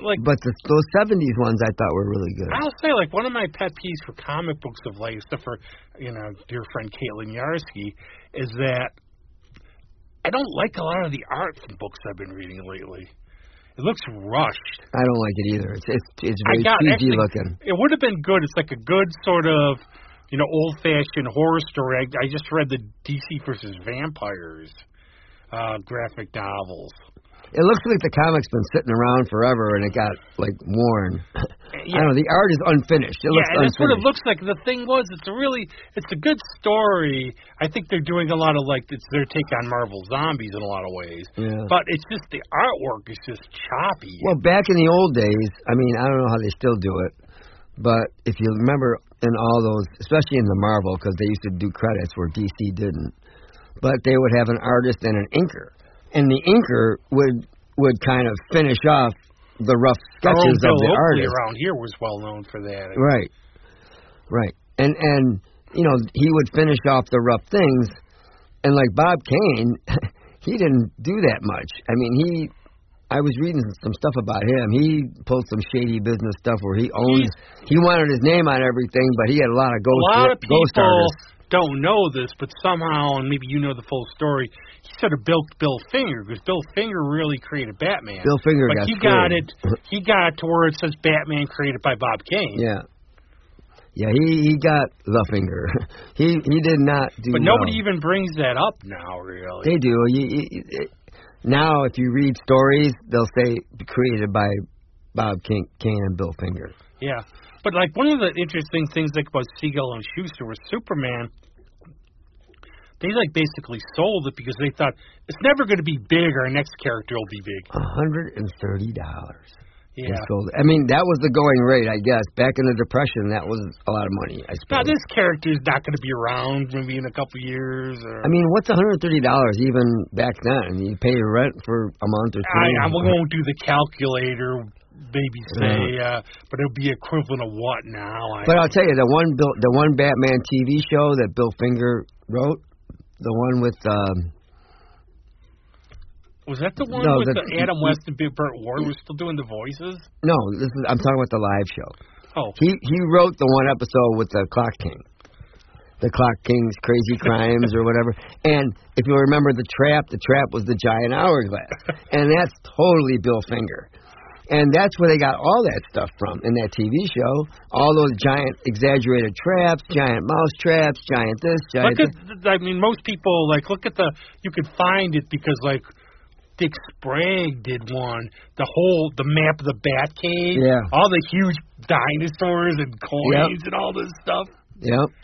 Like But the, those '70s ones, I thought were really good. I'll say, like one of my pet peeves for comic books of late, except for you know, dear friend Caitlin Yarsky, is that I don't like a lot of the art from books I've been reading lately. It looks rushed. I don't like it either. It's it's, it's I very got cheesy actually, looking. It would have been good. It's like a good sort of, you know, old-fashioned horror story. I, I just read the DC versus Vampires uh, graphic novels. It looks like the comic's been sitting around forever, and it got like worn. I Yeah. don't know. The art is unfinished. It yeah, looks and that's what it looks like. The thing was, it's a really, it's a good story. I think they're doing a lot of like, it's their take on Marvel Zombies in a lot of ways. Yeah. But it's just the artwork is just choppy. Well, back in the old days, I mean, I don't know how they still do it, but if you remember in all those, especially in the Marvel, because they used to do credits where DC didn't, but they would have an artist and an inker, and the inker would would kind of finish off the rough sketches of the artist. around here was well known for that. Right, right, and and you know he would finish off the rough things, and like Bob Kane, he didn't do that much. I mean, he. I was reading some stuff about him. He pulled some shady business stuff where he owned. He wanted his name on everything, but he had a lot of ghost. A ghost lot of people don't know this, but somehow, and maybe you know the full story, he sort of built Bill Finger because Bill Finger really created Batman. Bill Finger but got he got it. He got it to where it says Batman created by Bob Kane. Yeah, yeah. He he got the finger. he he did not do. But nobody well. even brings that up now, really. They do. You, you, now, if you read stories, they'll say created by Bob King, Kane and Bill Finger. Yeah. But like one of the interesting things like about Siegel and Shuster was Superman. They like basically sold it because they thought it's never going to be big. Our next character will be big. Hundred and thirty dollars. Yeah. I mean, that was the going rate, I guess. Back in the Depression, that was a lot of money. I suppose. Now this character is not going to be around maybe in a couple years. Or I mean, what's one hundred thirty dollars even back then? You pay your rent for a month or two. I, I won't do the calculator. Maybe say, uh, but it'll be equivalent of what now? I, But I'll tell you, the one Bill, the one Batman TV show that Bill Finger wrote, the one with um, Was that the one No, with the- the Adam West and Big Burt Ward was still doing the voices? No, this is I'm talking about the live show. Oh, He he wrote the one episode with the Clock King. The Clock King's Crazy Crimes or whatever. And if you remember the trap, the trap was the giant hourglass. And that's totally Bill Finger. And that's where they got all that stuff from in that TV show. All those giant exaggerated traps, giant mouse traps, giant this, giant look at. I mean, most people like look at the. You could find it because like. Dick Sprang did one. The whole the map of the Batcave. Yeah. All the huge dinosaurs and coins and all this stuff. Yep.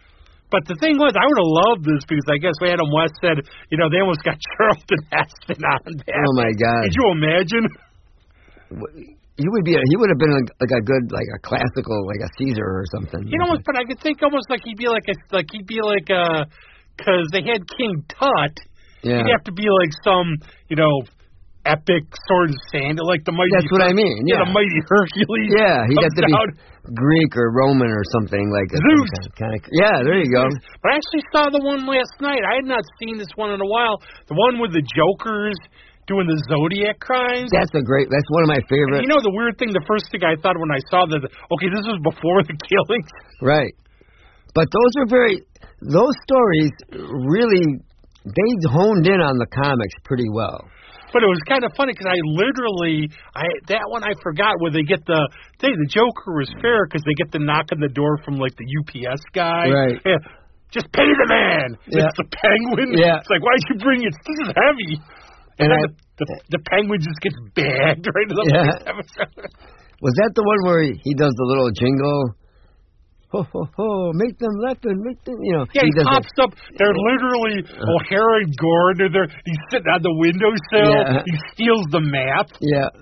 But the thing was, I would have loved this because I guess Adam West said, you know, they almost got Charlton Heston on that. Oh my God. Could you imagine? He would be. A, he would have been a, like a good, like a classical, like a Caesar or something. You know what? But I could think almost like he'd be like a like he'd be like uh, a because they had King Tut. Yeah. He'd have to be like some you know epic sort of sand like the mighty. That's what I mean. Yeah, Yeah. the mighty Hercules. Yeah, he'd have comes to be. Greek or Roman or something like that. Zeus. Kind of, yeah, there you go. But I actually saw the one last night. I had not seen this one in a while. The one with the Jokers doing the Zodiac crimes. That's a great. That's one of my And favorite. you know the weird thing, the first thing I thought when I saw that, okay, this was before the killings. Right. But those are very. Those stories really. They honed in on the comics pretty well. But it was kind of funny because I literally, I that one I forgot where they get the they the Joker was fair because they get the knock on the door from like the UPS guy. Right. Yeah. Just pay the man. Yeah. It's the penguin. Yeah. It's like why'd you bring it? This is heavy. And then I, the, the the penguin just gets bagged right in the Yeah. episode. was that the one where he, he does the little jingle? Ho ho ho! Make them laughing, make them. You know. Yeah, he, does pops up. They're literally O'Hara and Gordon. They're he's sitting on the windowsill. Yeah. He steals the map. Yeah.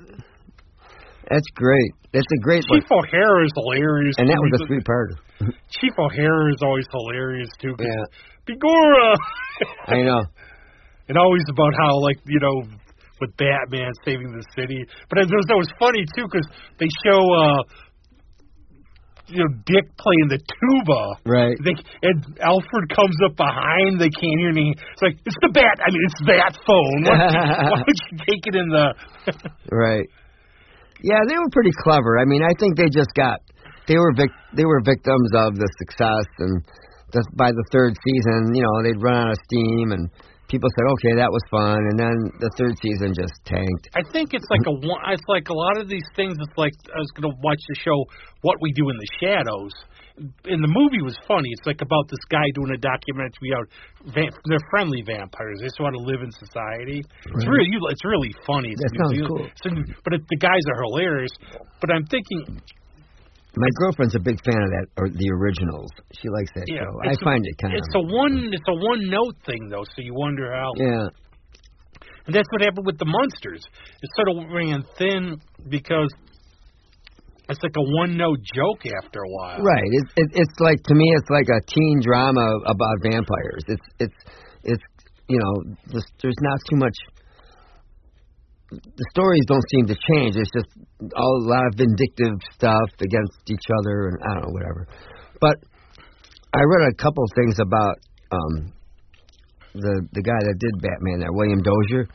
That's great. That's a great one. Chief O'Hara is hilarious. And that was a He's- three parter. Chief O'Hara is always hilarious too. Yeah. Begora. I know. and always about how like you know with Batman saving the city. But it was, that was funny too because they show uh you know Dick playing the tuba. Right. They, and Alfred comes up behind. They can't hear anything. It's like it's the bat. I mean, it's that phone. Why why don't you take it in the? Right. Yeah, they were pretty clever. I mean, I think they just got they were vic- they were victims of the success, and just by the third season, you know, they'd run out of steam, and people said, okay, that was fun, and then the third season just tanked. I think it's like a one. It's like a lot of these things. It's like I was going to watch the show What We Do in the Shadows. And the movie was funny. It's like about this guy doing a documentary about va- they're friendly vampires. They just want to live in society. It's really it's really funny. It's That sounds cool. it's- but it, the guys are hilarious. But I'm thinking, My girlfriend's a big fan of that or the originals. She likes that yeah, show. I it's a- find it kind of. it's a one it's a one note thing though. So you wonder how. yeah. And that's what happened with the monsters. It sort of ran thin because it's like a one note joke after a while. Right. It's it, it's like to me, it's like a teen drama about vampires. It's it's it's you know, there's, there's not too much. The stories don't seem to change. It's just all, a lot of vindictive stuff against each other, and I don't know, whatever. But I read a couple things about um, the the guy that did Batman, there, William Dozier.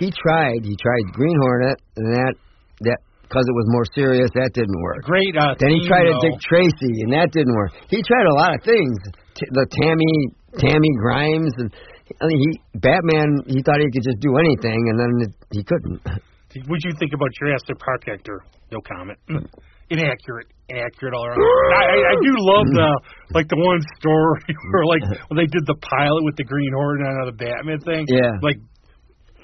He tried. He tried Green Hornet, and that that because it was more serious, that didn't work. Great. Uh, Then he tried a though. Dick Tracy, and that didn't work. He tried a lot of things. T- the Tammy Tammy Grimes, and I mean, he Batman. He thought he could just do anything, and then it, he couldn't. What'd you think about Jurassic Park actor? No comment. Hmm. Inaccurate, inaccurate all around. I, I, I do love the hmm. like the one story where like when they did the pilot with the Green Hornet on the Batman thing. Yeah. Like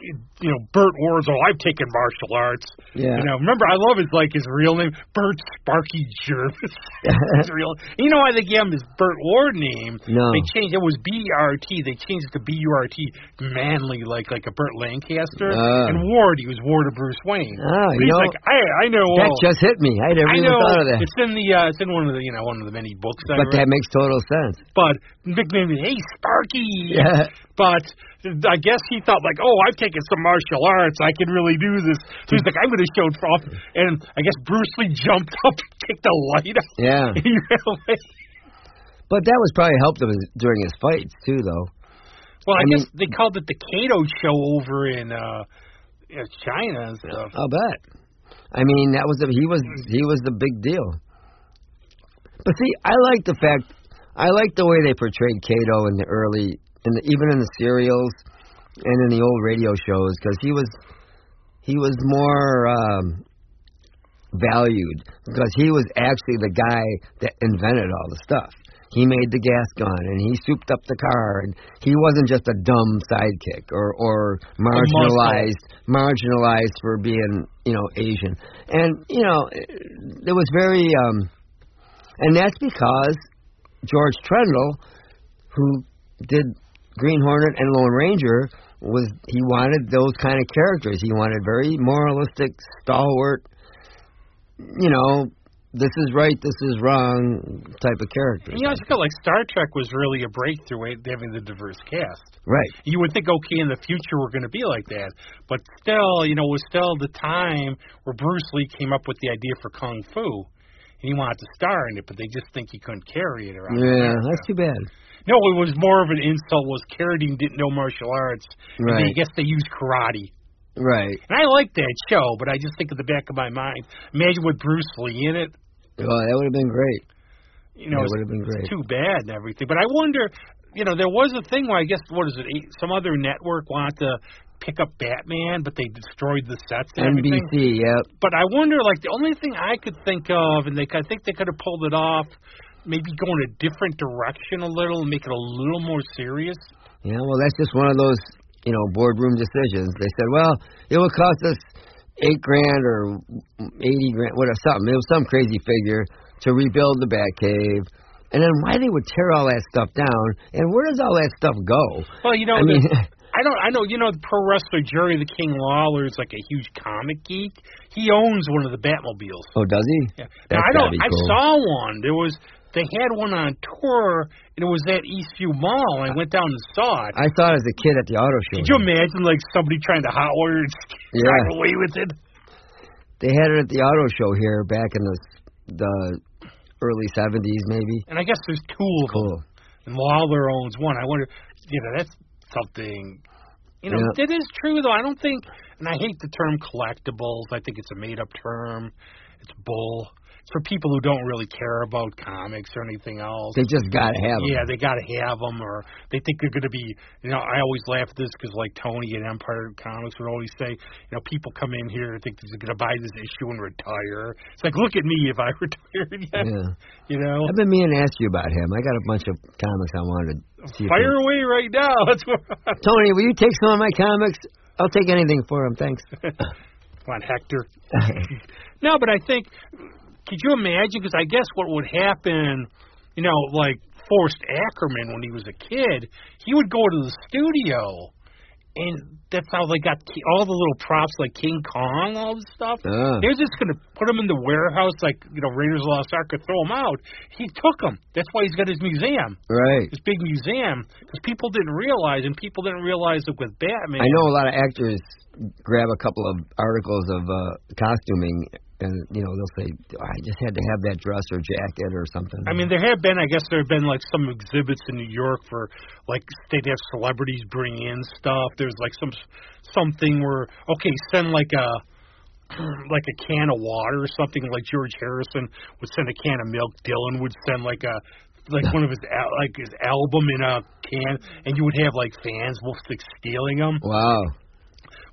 you know, Burt Ward's, oh, I've taken martial arts. Yeah. You know, remember, I love his like his real name, Burt Sparky Gervis. his real. You know why they gave him his Burt Ward name? No. They changed. It was B R T. They changed it to B U R T. Manly, like like a Burt Lancaster. Ah. and Ward, he was Ward of Bruce Wayne. But you he's know, like, I I know. that all- just hit me. I never I even know. thought of that. It's in the uh, it's in one of the you know one of the many books I But that makes total sense. But nicknamed me, hey Sparky. Yeah. But I guess he thought like, oh, I've taken some martial arts. I can really do this. So he's like, I'm going to show it off. And I guess Bruce Lee jumped up and kicked the light out. Yeah. He ran away. But that was probably helped him during his fights too, though. Well, I, I guess they called it the Kato show over in uh Yeah, China and stuff. I'll bet. I mean, that was a, he was he was the big deal. But see, I like the fact I like the way they portrayed Kato in the early, in the, even in the serials and in the old radio shows, because he was he was more um, valued because he was actually the guy that invented all the stuff. He made the gas gun and he souped up the car and he wasn't just a dumb sidekick or or marginalized marginalized for being, you know, Asian. And, you know, it was very um and that's because George Trendle, who did Green Hornet and Lone Ranger, was he wanted those kind of characters. He wanted very moralistic, stalwart, you know, this is right, this is wrong type of characters. Yeah, you also feel like Star Trek was really a breakthrough having the diverse cast. Right. You would think, okay, in the future we're going to be like that, but still, you know, it was still the time where Bruce Lee came up with the idea for kung fu, and he wanted to star in it, but they just think he couldn't carry it around. Yeah, that's too bad. No, it was more of an insult. Was Carradine didn't know martial arts? and Right. I guess they used karate. Right. And I like that show, but I just think in the back of my mind, imagine with Bruce Lee in it. Well, that would have been great. You know, That would have been great. too bad and everything. But I wonder, you know, there was a thing where I guess what is it? Eh, some other network wanted to pick up Batman, but they destroyed the sets and everything. NBC, yep. But I wonder, like the only thing I could think of, and they, I think they could have pulled it off, maybe go in a different direction a little make it a little more serious. Yeah, well, that's just one of those, you know, boardroom decisions. They said, well, it will cost us eight grand or eighty grand, whatever, something. It was some crazy figure to rebuild the Batcave. And then why they would tear all that stuff down, and where does all that stuff go? Well, you know, I mean, I don't. I know. You know, the pro wrestler Jerry the King Lawler is like a huge comic geek. He owns one of the Batmobiles. oh, does he? Yeah. That's now I don't. be I saw one. There was. They had one on tour, and it was at Eastview Mall. I went down and saw it. I saw it as a kid at the auto show. Could you imagine like somebody trying to hot wire and Yeah. drive away with it? They had it at the auto show here back in the the early '70s, maybe. And I guess there's two of them. Cool. And Lawler owns one. I wonder, you know, that's something. You know, Yeah. it is true though. I don't think, and I hate the term collectibles. I think it's a made-up term. It's bull. For people who don't really care about comics or anything else. They just gotta have 'em. Yeah, they got to have them, or they think they're going to be. You know, I always laugh at this because, like Tony at Empire Comics would always say, you know, people come in here and think they're going to buy this issue and retire. It's like, look at me if I retired yet. Yeah. You know, I've been meaning to ask you about him. I got a bunch of comics I wanted to see. fire away right now. That's what. Tony, will you take some of my comics? I'll take anything for them, thanks. Come on, Hector. No, but I think, could you imagine? Because I guess what would happen, you know, like Forrest Ackerman when he was a kid, he would go to the studio, and that's how they got all the little props like King Kong, all this stuff. Ah. They're just going to put them in the warehouse, like you know, Raiders of the Lost Ark, or throw them out. He took them. That's why he's got his museum, right. his big museum, because people didn't realize, and people didn't realize that with Batman. I know a lot of actors grab a couple of articles of uh, costuming, and you know they'll say, "Oh, "I just had to have that dress or jacket or something." I mean, there have been, I guess, there have been like some exhibits in New York for like they'd have celebrities bring in stuff. There's like some something where okay, send like a like a can of water or something. Like George Harrison would send a can of milk. Dylan would send like a like one of his al- like his album in a can, and you would have like fans will stealing them. wow,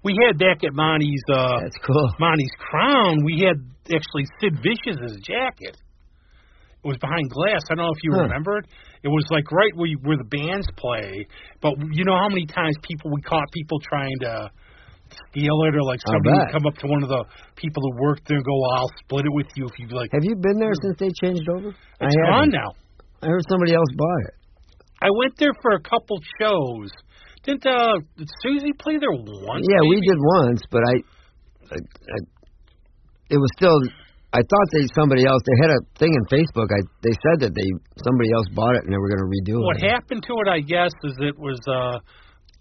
We had back at Monty's uh that's cool. Monty's Crown, we had actually Sid Vicious' jacket. It was behind glass. I don't know if you Huh. remember it. It was like right where you, where the bands play. But you know how many times people we caught people trying to steal it, or like somebody would come up to one of the people who worked there and go, "I'll split it with you if you like." Have you been there since they changed over? I It's gone haven't. now. I heard somebody else bought it. I went there for a couple shows. Didn't uh, did Susie play there once? yeah, we did once, but I, I, I, it was still. I thought they somebody else. They had a thing in Facebook. I they said that they somebody else bought it and they were going to redo What it. What happened to it, I guess, is it was uh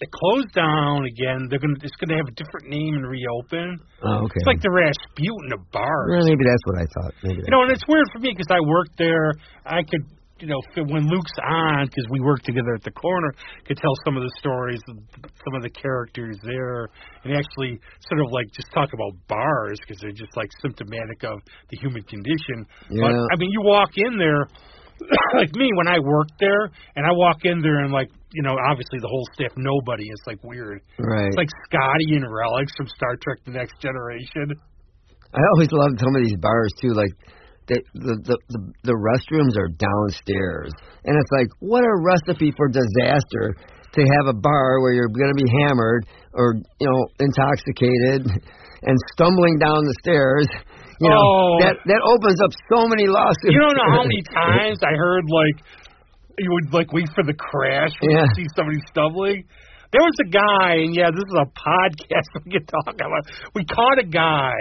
it closed down again. They're gonna it's gonna have a different name and reopen. Oh, okay. It's like the Rasputin of bars. Well, maybe that's what I thought. Maybe You know, and it's weird for me because I worked there. I could you know, when Luke's on, because we work together at the corner, could tell some of the stories, some of the characters there, and actually sort of like just talk about bars because they're just like symptomatic of the human condition. But Yeah. I mean, you walk in there, like me when I worked there, and I walk in there and like, you know, obviously the whole staff, nobody. It's like weird. Right. It's like Scotty and Relics from Star Trek: The Next Generation. I always loved some of these bars too. Like the the the the, the restrooms are downstairs, and it's like what a recipe for disaster to have a bar where you're going to be hammered or you know intoxicated and stumbling down the stairs. You know Oh. that that opens up so many lawsuits. You don't know how many times I heard like you would like wait for the crash when Yeah. you see somebody stumbling. There was a guy, and yeah, this is a podcast we can talk about. We caught a guy.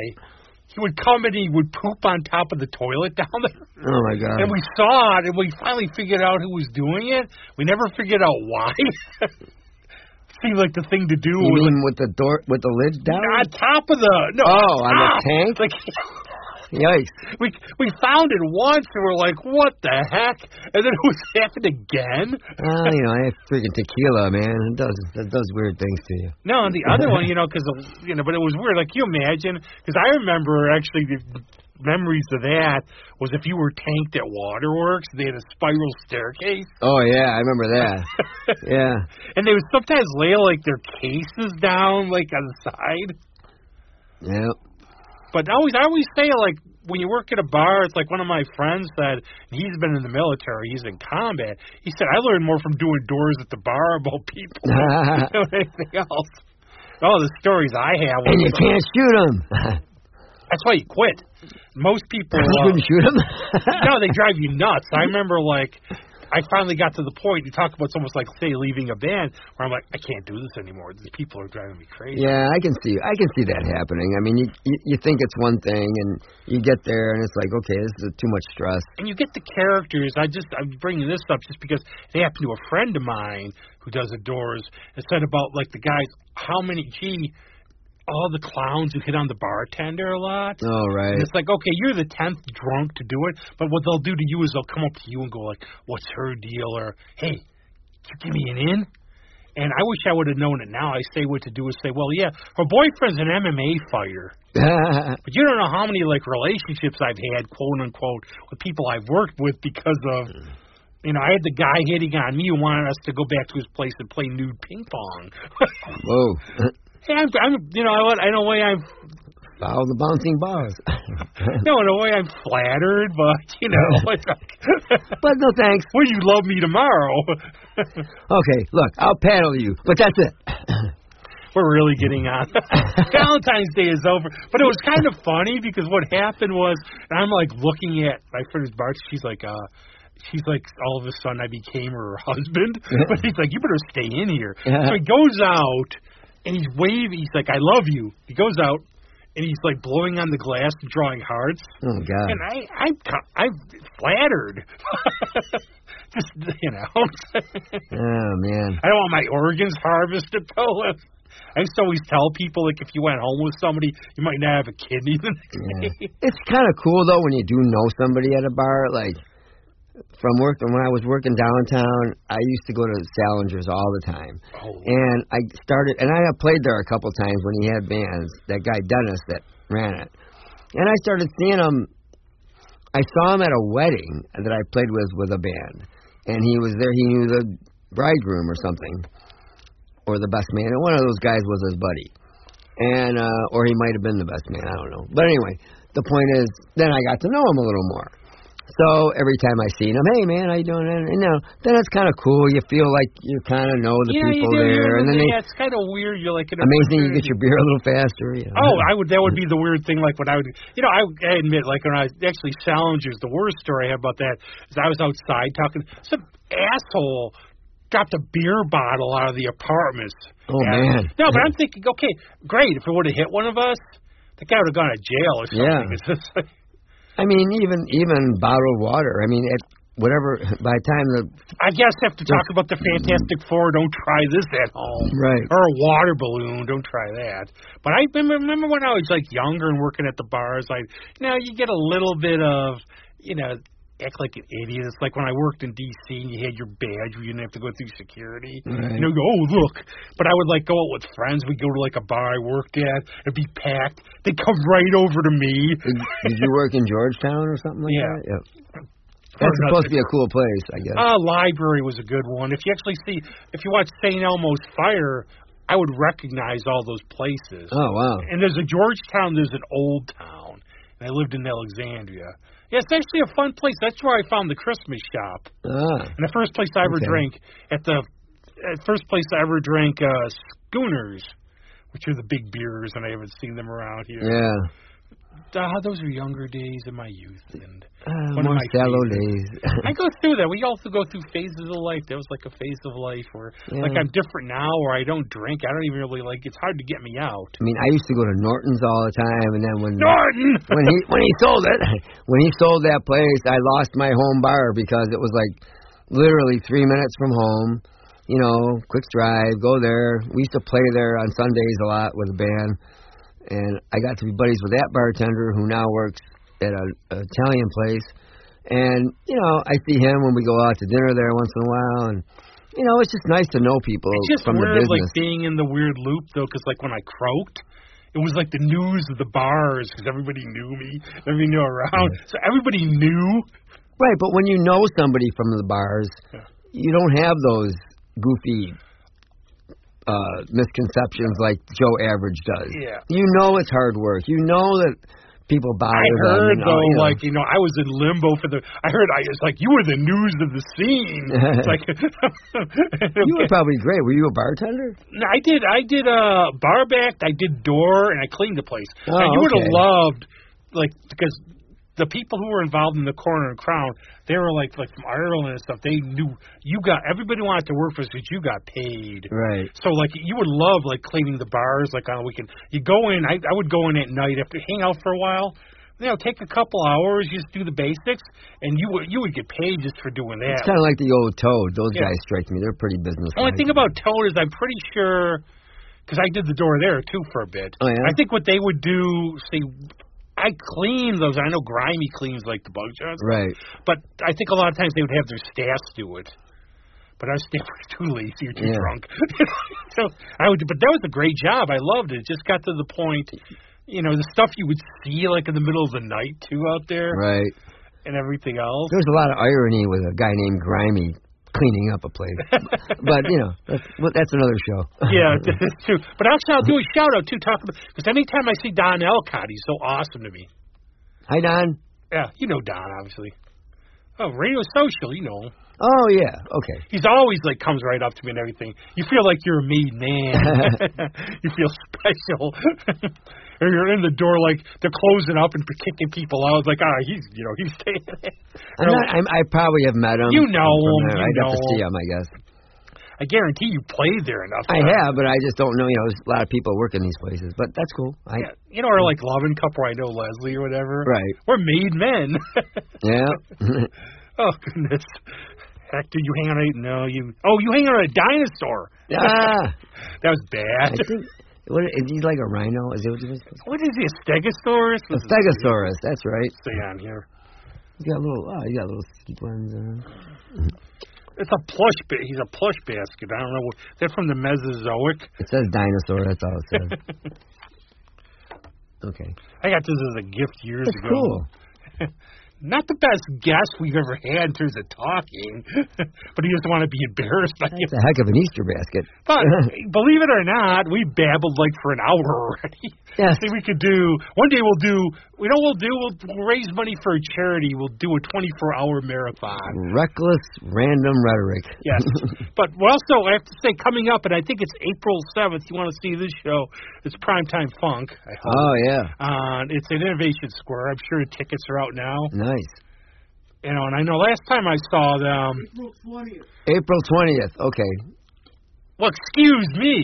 He would come and he would poop on top of the toilet down there. oh my god! And we saw it, and we finally figured out who was doing it. We never figured out why. Seemed like the thing to do was with the door with the lid down? on top of the no. Oh, on the tank? Like Yikes! we we found it once, and we're like, what the heck? And then it was happened again. Well, you know, I have freaking tequila, man. It does it does weird things to you. No, and the other one, you know, because you know, but it was weird. Like you imagine, because I remember actually the memories of that was if you were tanked at Waterworks, they had a spiral staircase, Oh yeah, I remember that. yeah. and they would sometimes lay like their cases down like on the side. Yeah. But I always, I always say like when you work at a bar, it's like one of my friends said he's been in the military, he's in combat. He said I learned more from doing doors at the bar about people than anything else. All the stories I have. and you can't shoot them. That's why you quit. Most people. you Uh, couldn't shoot them. no, they drive you nuts. I remember like I finally got to the point. You talk about it's almost like say leaving a band where I'm like I can't do this anymore. These people are driving me crazy. Yeah, I can see. I can see that happening. I mean, you, you you think it's one thing, and you get there, and it's like, okay, this is too much stress. and you get the characters. I just I'm bringing this up just because it happened to a friend of mine who does the doors and said about like the guys how many gee all the clowns who hit on the bartender a lot. Oh right. And it's like, okay, you're the tenth drunk to do it, but what they'll do to you is they'll come up to you and go like, "What's her deal?" or "Hey, you give me an in?" And I wish I would have known it now. I say what to do is say, "Well, yeah, her boyfriend's an MMA fighter." But you don't know how many like relationships I've had, quote unquote, with people I've worked with because of mm. you know, I had the guy hitting on me who wanted us to go back to his place and play nude ping pong. Whoa. hey, I'm, I'm you know, I, I know way I'm Follow the bouncing bars. no, in a way I'm flattered, but you know, but no thanks. will you love me tomorrow? Okay, look, I'll paddle you, but that's it. We're really getting on. Valentine's Day is over, but it was kind of funny because what happened was, and I'm like looking at my friend's bar. She's like, uh, she's like, all of a sudden I became her husband. but he's like, you better stay in here. Yeah. So he goes out and he's waving. He's like, I love you. He goes out and he's like blowing on the glass and drawing hearts. Oh God. And I, I'm, co- I'm flattered. Just you know, Oh man. I don't want my organs harvested though. I used to always tell people like if you went home with somebody, you might not have a kidney the next Yeah. day. It's kind of cool though when you do know somebody at a bar. Like from work, when I was working downtown, I used to go to Salinger's all the time, Oh, and I started, and I have played there a couple times when he had bands. That guy Dennis that ran it, and I started seeing him. I saw him at a wedding that I played with with a band, and he was there. He knew the bridegroom or something, or the best man. And one of those guys was his buddy, and uh, or he might have been the best man. I don't know. But anyway, the point is, then I got to know him a little more. So every time I see him, hey man, how you doing? And, you know, then it's kind of cool. You feel like you kind of know the you know, you people do, there, you and then they, yeah, it's kind of weird. You're like amazing. You get your beer a little faster. You know. Oh, I would. That would be the weird thing. Like when I would, you know, I, I admit, like when I actually Salinger's, the worst story I have about that is I was outside talking. Some asshole dropped a beer bottle out of the apartment. Oh, And- man. No, but I'm thinking, okay, great. If it would have hit one of us, the guy would have gone to jail or something. Yeah. It's just like, I mean, even even bottled water. I mean, it, whatever. By the time the I guess have to talk about the Fantastic Four. Don't try this at home. right, Or a water balloon. Don't try that. But I remember, remember when I was like younger and working at the bars. Like, you know, you get a little bit of, you know, act like an idiot. It's like when I worked in D.C. and you had your badge, you didn't have to go through security. Right. You know, go, oh look. But I would like go out with friends. We'd go to like a bar I worked at. It'd be packed. They'd come right over to me. Did, did you work in Georgetown or something like Yeah. that? Yeah. That's supposed to be a cool place, I guess. Uh, library was a good one. If you actually see, if you watch St. Elmo's Fire, I would recognize all those places. oh wow. And there's a Georgetown, there's an Old Town, and I lived in Alexandria. Yeah, it's actually a fun place. That's where I found the Christmas shop. Ah. And the first place I ever Okay. drank at the at first place I ever drank uh Schooners, which are the big beers, and I haven't seen them around here. Yeah. Ah, those are younger days of my youth, and Uh, One more shallow days. I go through that. We also go through phases of life. There was like a phase of life where, like, I'm different now, or I don't drink. I don't even really like. It's hard to get me out. I mean, I used to go to Norton's all the time, and then when Norton. when he when he sold it, when he sold that place, I lost my home bar because it was like literally three minutes from home. You know, quick drive, go there. We used to play there on Sundays a lot with a band, and I got to be buddies with that bartender who now works at a, a Italian place. And you know, I see him when we go out to dinner there once in a while, and you know, it's just nice to know people It's just from the business. like being in the weird loop though, because like when I croaked, it was like the news of the bars because everybody knew me, everybody knew around, so everybody knew. Right, but when you know somebody from the bars, Yeah. you don't have those goofy uh misconceptions like Joe Average does. Yeah. You know it's hard work. You know that people bother I heard and all, though, you know. like you know, I was in limbo for the. I heard I was like, you were the news of the scene. It's like you were probably great. Were you a bartender? No, I did. I did uh, bar back. I did door, and I cleaned the place. Oh, now, you would have loved, like, because the people who were involved in the corner and crown, they were like, like from Ireland and stuff. They knew you got. Everybody wanted to work for us because you got paid. Right. So like you would love like cleaning the bars like on a weekend. You go in. I I would go in at night after hang out for a while. You know, take a couple hours, just do the basics, and you would you would get paid just for doing that. It's kind of like the old Toad. Those Yeah. guys strike me. They're pretty business. Only thing about Toad is I'm pretty sure because I did the door there too for a bit. Oh, yeah? I think what they would do, see, I clean those. I know Grimy cleans like the bug shots, Right. but I think a lot of times they would have their staffs do it. But our staff was too lazy or too Yeah. drunk. so I would, but that was a great job. I loved it. It just got to the point, you know, the stuff you would see like in the middle of the night too out there Right. and everything else. There's a lot of irony with a guy named Grimy cleaning up a place. but you know, that's well, that's another show. yeah, that's true. But actually, I'll do a shout out too. Talk about because anytime I see Don Elcott, he's so awesome to me. Hi Don. Yeah, you know Don, obviously. Oh, Radio Social, you know. Oh yeah. Okay. He's always like comes right up to me and everything. You feel like you're a made man. you feel special. Or you're in the door like they're closing up and kicking people out. Like, ah, he's you know he's staying. there. I'm not, I'm, I probably have met him. You know him, you I'd have to know see him. I guess. I guarantee you played there enough. I have, but I just don't know. You know, there's a lot of people working these places, but that's cool. I, Yeah, you know, or like Loving Cup where I know Leslie or whatever. Right. We're made men. Yeah. Oh goodness. Hector, you hang on a no, you oh you hang on a dinosaur. ah. That was bad. I think. What is he like a rhino? Is it what he was? What is he, a stegosaurus? A stegosaurus. That's right. Stay on here. He's got a little. Oh, he got a little sequins. Uh, It's a plush ba- he's a plush basket. I don't know what they're from the Mesozoic. it says dinosaur. That's all it says. okay. I got this as a gift years That's ago. cool. Not the best guest we've ever had in terms of talking, but he doesn't want to be embarrassed by It's a heck of an Easter basket. But believe it or not, we babbled like for an hour already. Yes. See, we could do one day. We'll do. We know we'll do. We'll, we'll raise money for a charity. We'll do a 24-hour marathon. Reckless random rhetoric. Yes, but also I have to say coming up, and I think it's April 7th. You want to see this show? It's Primetime Funk. I hope. oh yeah. Uh, it's at Innovation Square. I'm sure tickets are out now. Nice. You know, and I know last time I saw them. April twentieth. Okay. Well, excuse me.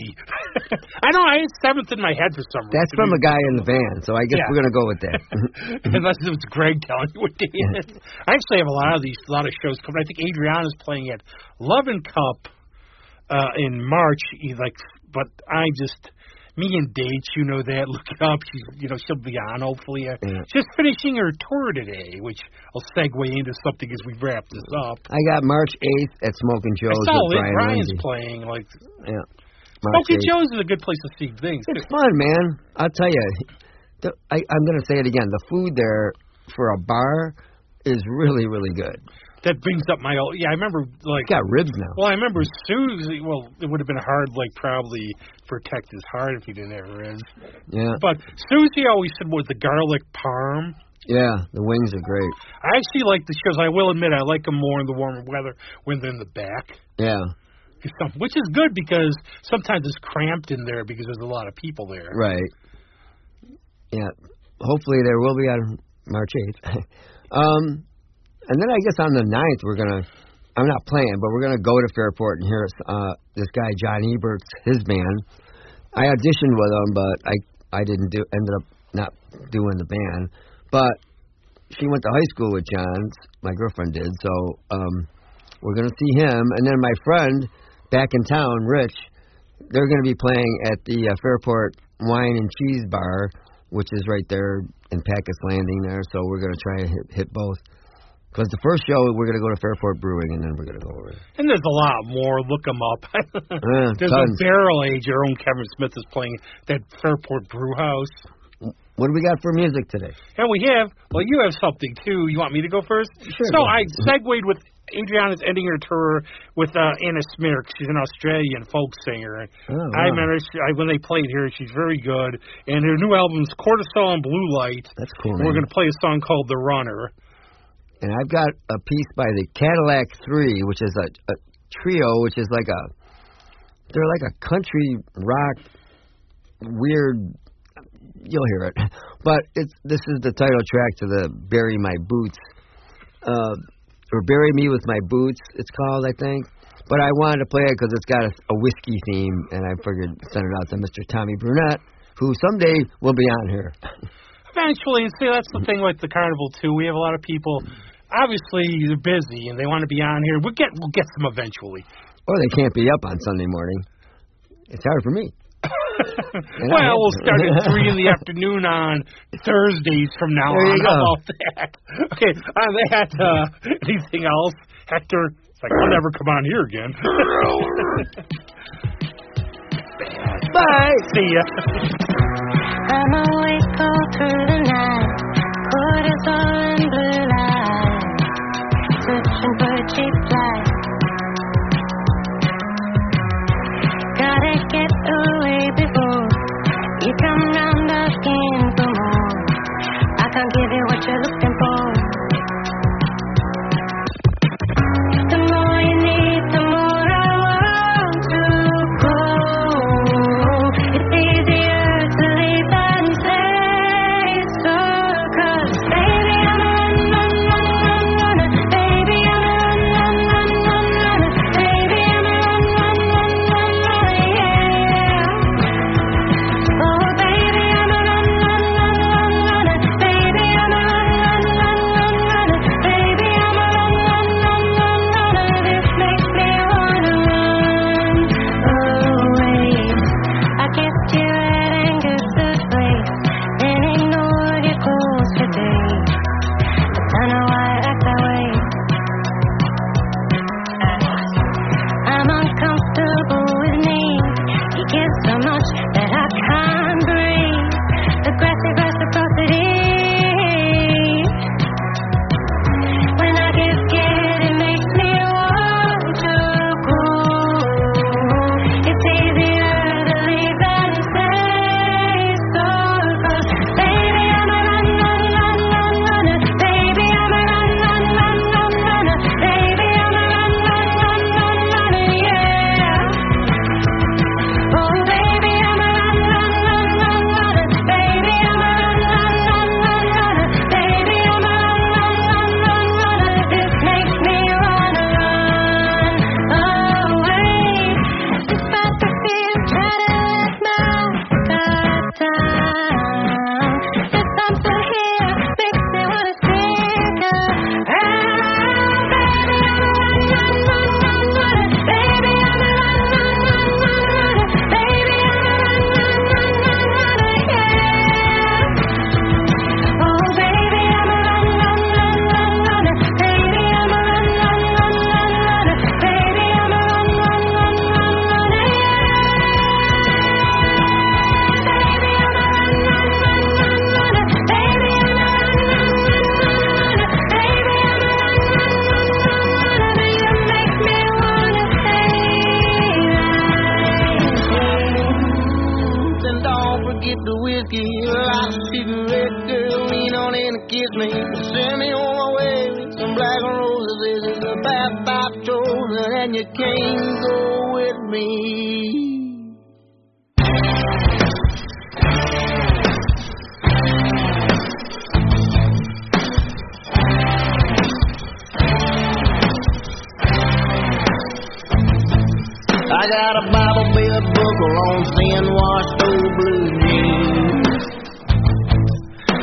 I know I had seventh in my head for some reason. That's from a guy in the van, so I guess Yeah. we're gonna go with that. Unless it was Greg telling you what day it is. I actually have a lot of these, a lot of shows coming. I think Adriana's playing at Lovin' Cup uh, in March. He's like, but I just, me and dates, you know that. Look it up. She's, you know, she'll be on hopefully. Uh, Yeah. She's finishing her tour today, which I'll segue into something as we wrap this up. I got March 8th at Smoking Joe's. I saw with Brian Ryan's Lindsay. playing. Like Yeah. March 8th. Joe's is a good place to see things. It's fun, man. I'll tell you. The, I, I'm going to say it again. The food there for a bar is really, really good. That brings up my old. Yeah, I remember like. Got ribs now. Well, I remember Susie. Well, it would have been hard, like probably protect his heart if he didn't have ribs. Yeah, But Susie always said was the garlic parm. yeah. The wings are great. I actually like the shows. I will admit, I like them more in the warmer weather when they're in the back. Yeah, Which is good because sometimes it's cramped in there because there's a lot of people there. right. Yeah. Hopefully there will be on March 8th. um, and then I guess on the ninth we're gonna. I'm not playing, but we're gonna go to Fairport and hear uh, this guy John Ebert's his band. I auditioned with him, but I I didn't do ended up not doing the band. But she went to high school with John. My girlfriend did, so um, we're gonna see him. And then my friend back in town, Rich, they're gonna be playing at the uh, Fairport Wine and Cheese Bar, which is right there in Packett's Landing there. So we're gonna try and hit, hit both. Because the first show we're gonna go to Fairport Brewing, and then we're gonna go over. there. And there's a lot more. Look them up. Yeah, there's tons. a barrel age. Our own Kevin Smith is playing that Fairport Brew House. What do we got for music today? And we have, well, you have something too. You want me to go first? Sure, So. I segued with Adriana's ending her tour with uh, Anna Smyrk. She's an Australian folk singer. Oh, I wow. met her she, I, when they played here. She's very good. And her new album's Cortisol and Blue Light. That's cool, we're going to play a song called The Runner. And I've got a piece by the Cadillac Three, which is a, a trio, which is like a they're like a country rock weird. You'll hear it, but it's this is the title track to the "Bury My Boots," uh, or "Bury Me with My Boots." It's called, I think. But I wanted to play it because it's got a, a whiskey theme, and I figured send it out to Mr. Tommy Brunette, who someday will be on here. Eventually, and see, that's the thing with the carnival too. We have a lot of people. Obviously, they're busy and they want to be on here. We'll get we'll get them eventually. Or they can't be up on Sunday morning. It's hard for me. well, we'll start at three in the afternoon on Thursdays from now There on. you How go. about that? Okay, on that, uh, anything else? Hector, it's like, I'll never come on here again. Bye. See ya. All through the night, cortisol and blue path I've chosen, and you can't go with me. I got a Bible belt buckle on thin washed old blue jeans.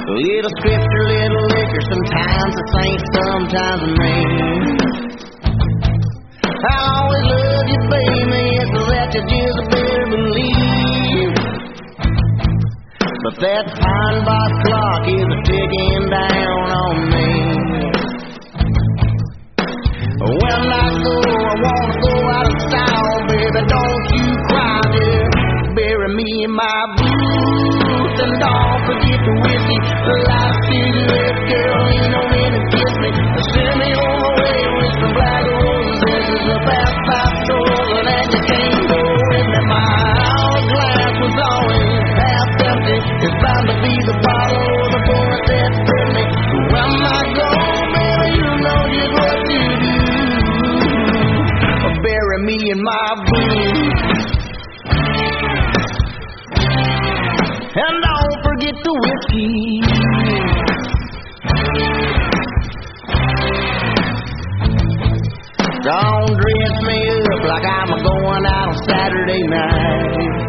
Little scripture, little liquor, sometimes a saint, sometimes a man. I always love you, baby, it's that you just better believe. But that fine box clock is ticking down on me. When I go, I wanna go out of style, baby. Don't you cry, dear. Bury me in my boots and don't forget the whiskey. Light a cigarette, girl, lean on in my boots. And don't forget the whiskey. Don't dress me up like I'm going out on Saturday night.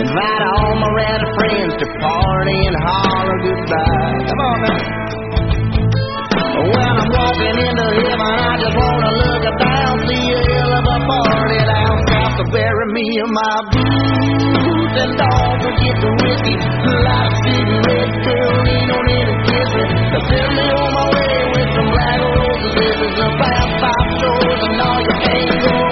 Invite all my rowdy friends to party and holler goodbye. I'm into heaven, I just wanna look down, see a hell of a party down south to bury me in my boots. And don't forget the whiskey, light a cigarette, girl, lean on in and kiss me. Send me on my way with some black roses. This is a fast five stores, and no, you can't go